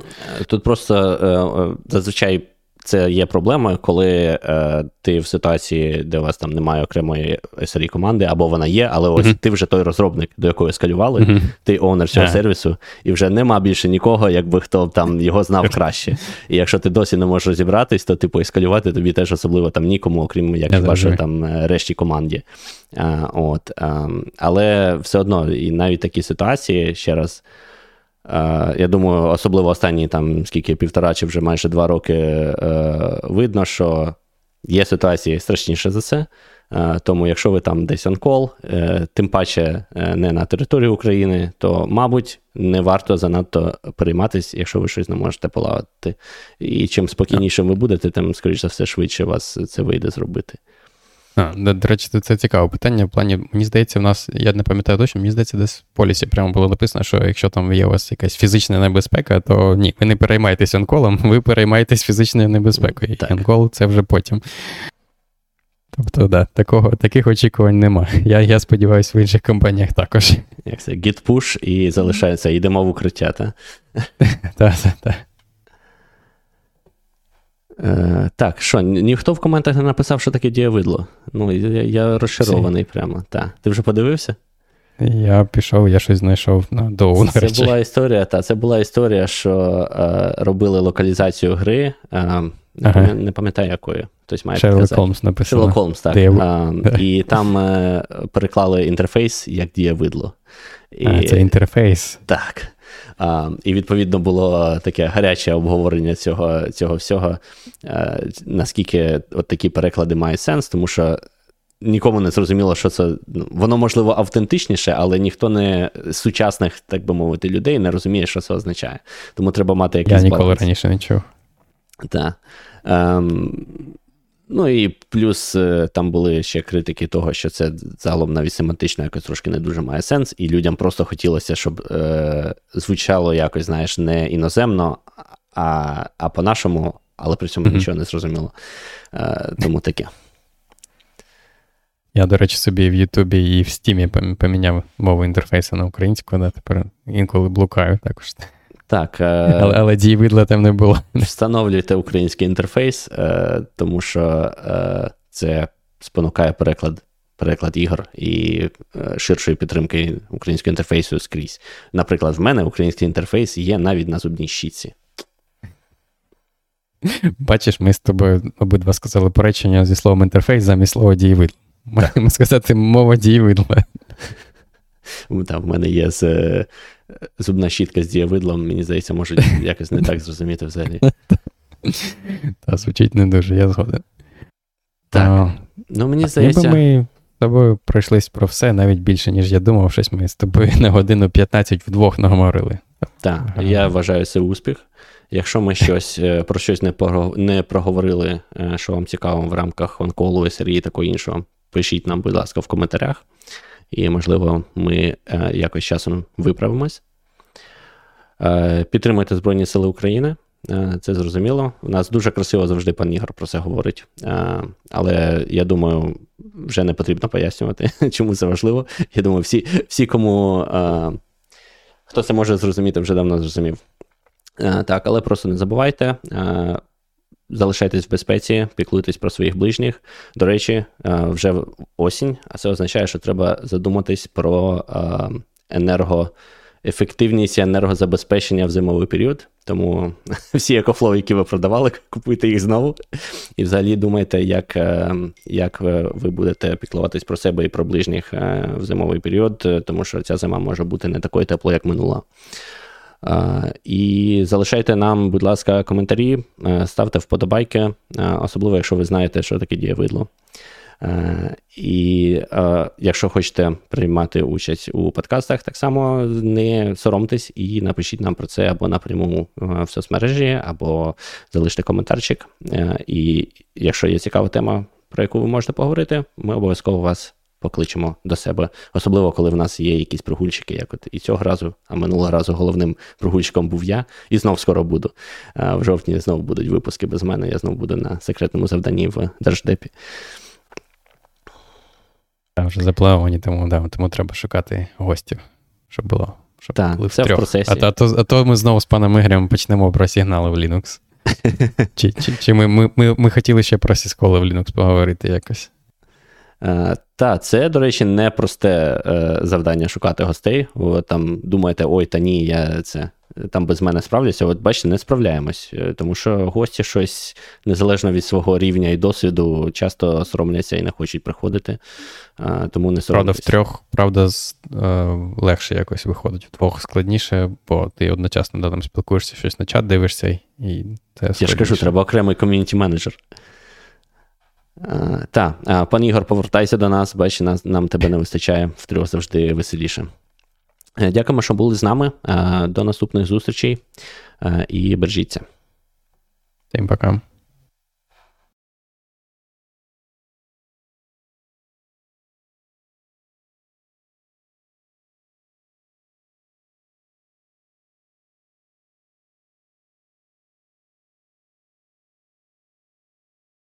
Тут просто е, е, зазвичай це є проблемою, коли е, ти в ситуації, де у вас там немає окремої SRE команди, або вона є, але ось uh-huh. ти вже той розробник, до якої скалювали, uh-huh. ти оунер цього yeah. сервісу, і вже нема більше нікого, якби хто там його знав краще. І якщо ти досі не можеш розібратись, то типу ескалювати тобі теж особливо там нікому, окрім як хіба що там е, решті команді. А, от, а, Але все одно, і навіть такі ситуації ще раз. Я думаю, особливо останні там скільки півтора чи вже майже два роки е, видно, що є ситуації страшніше за це. Тому, якщо ви там десь онкол, е, тим паче е, не на території України, то, мабуть, не варто занадто перейматися, якщо ви щось не можете полагодити. І чим спокійнішим ви будете, тим, скоріш за все, швидше вас це вийде зробити. А, До, речі, це цікаве питання. В плані, мені здається, в нас, я не пам'ятаю точно, мені здається, десь в полісі прямо було написано, що якщо там є у вас якась фізична небезпека, то ні, ви не переймаєтесь онколом, ви переймаєтесь фізичною небезпекою. Так. Онкол це вже потім. Тобто, да, такого, таких очікувань нема. Я я сподіваюся, в інших компаніях також. Як це, git push і залишається, йдемо в укриття, так? Так, так, так. Е, Так, що, ніхто в коментах не написав, що таке дієвидло. Ну, я я розчарований прямо. Так. Ти вже подивився? Я пішов, я щось знайшов на довгу. Це речі. була історія, та це була історія, що е, робили локалізацію гри. Е, не, ага. пам'ятаю, не пам'ятаю якої. Хтось має Шерлок Холмс написав. Шерлок Холмс, так. А, і там е, переклали інтерфейс як дієвидло. І, а, Це інтерфейс. Так. А, І відповідно було таке гаряче обговорення цього цього всього, а, наскільки от такі переклади мають сенс, тому що нікому не зрозуміло, що це. Ну, воно можливо автентичніше, але ніхто не з сучасних, так би мовити, людей не розуміє, що це означає. Тому треба мати якийсь. Я ніколи баланс. раніше не чув. Так. Ем, Ну і плюс е, там були ще критики того, що це загалом навіть семантично якось трошки не дуже має сенс, і людям просто хотілося, щоб е, звучало якось, знаєш, не іноземно, а а по-нашому, але при цьому mm-hmm. нічого не зрозуміло. Е, Тому таке. Я, до речі, собі в Ютубі і в Стімі поміняв мову інтерфейсу на українську, да, тепер інколи блукаю також. Так, е, але, але дії видла там не було. Встановлюйте український інтерфейс, е, тому що е, це спонукає переклад переклад ігор і ширшої підтримки українського інтерфейсу скрізь. Наприклад, в мене український інтерфейс є навіть на зубній щітці. Бачиш, ми з тобою обидва сказали поречення зі словом інтерфейс замість слова дієвидла. Можемо сказати, мова дієвидла. Там в мене є з зубна щітка з дієвидлом, мені здається, можуть якось не так зрозуміти взагалі. Та звучить не дуже, я згоден. Так. А, ну, мені здається. Ми з тобою пройшлись про все, навіть більше, ніж я думав, щось ми з тобою на годину 15 вдвох наговорили. Так, я вважаю це успіх. Якщо ми щось е, про щось не проговорили, е, що вам цікаво в рамках онколу, серії такого іншого, пишіть нам, будь ласка, в коментарях і, можливо, ми е, якось часом виправимось. Е, підтримуйте Збройні Сили України. Е, це зрозуміло. У нас дуже красиво завжди пан Ігор про це говорить. Але я думаю, вже не потрібно пояснювати, чому це важливо. Я думаю, всі, всі кому хто це може зрозуміти, вже давно зрозумів. Так, але просто не забувайте залишайтесь в безпеці, піклуйтесь про своїх ближніх. До речі, е, вже осінь, а це означає, що треба задуматись про е, енергоефективність і енергозабезпечення в зимовий період. Тому всі EcoFlow, які ви продавали, купуйте їх знову. І взагалі думайте, як е, як ви будете піклуватись про себе і про ближніх в зимовий період, тому що ця зима може бути не такою теплою, як минула. І залишайте нам, будь ласка, коментарі, е, ставте вподобайки, е, особливо, якщо ви знаєте, що таке дієвидло. Е, і якщо хочете приймати участь у подкастах, так само не соромтесь і напишіть нам про це або напряму в соцмережі, або залиште коментарчик. І якщо є цікава тема, про яку ви можете поговорити, ми обов'язково вас покличемо до себе, особливо коли в нас є якісь прогульчики, як от і цього разу, а минулого разу головним прогульчиком був я, і знов скоро буду. В жовтні знову будуть випуски без мене. Я знову буду на секретному завданні в Держдепі. Там вже заплавані, тому да, тому треба шукати гостів, щоб було. Щоб так, були це в процесі. А, а, то, а то ми знову з паном Ігорем почнемо про сигнали в Linux. Чи чи, чи ми ми, ми, ми хотіли ще про сісколи в Linux поговорити якось? Е, та, це, до речі, не просте е, завдання шукати гостей. Ви там думаєте, ой, та ні, я це там без мене справлюся. От бачите, не справляємось, е, тому що гості щось незалежно від свого рівня і досвіду, часто соромляться і не хочуть приходити. Тому не Правда, в трьох, правда, легше якось виходить, вдвох складніше, бо ти одночасно да, там спілкуєшся, щось на чат дивишся, і це Я ж кажу, треба окремий ком'юніті менеджер. Так, пан Ігор, повертайся до нас, бач, нас, нам тебе не вистачає, втрьох завжди веселіше. Е, дякуємо, що були з нами. До наступних зустрічей і бережіться. Всім пока.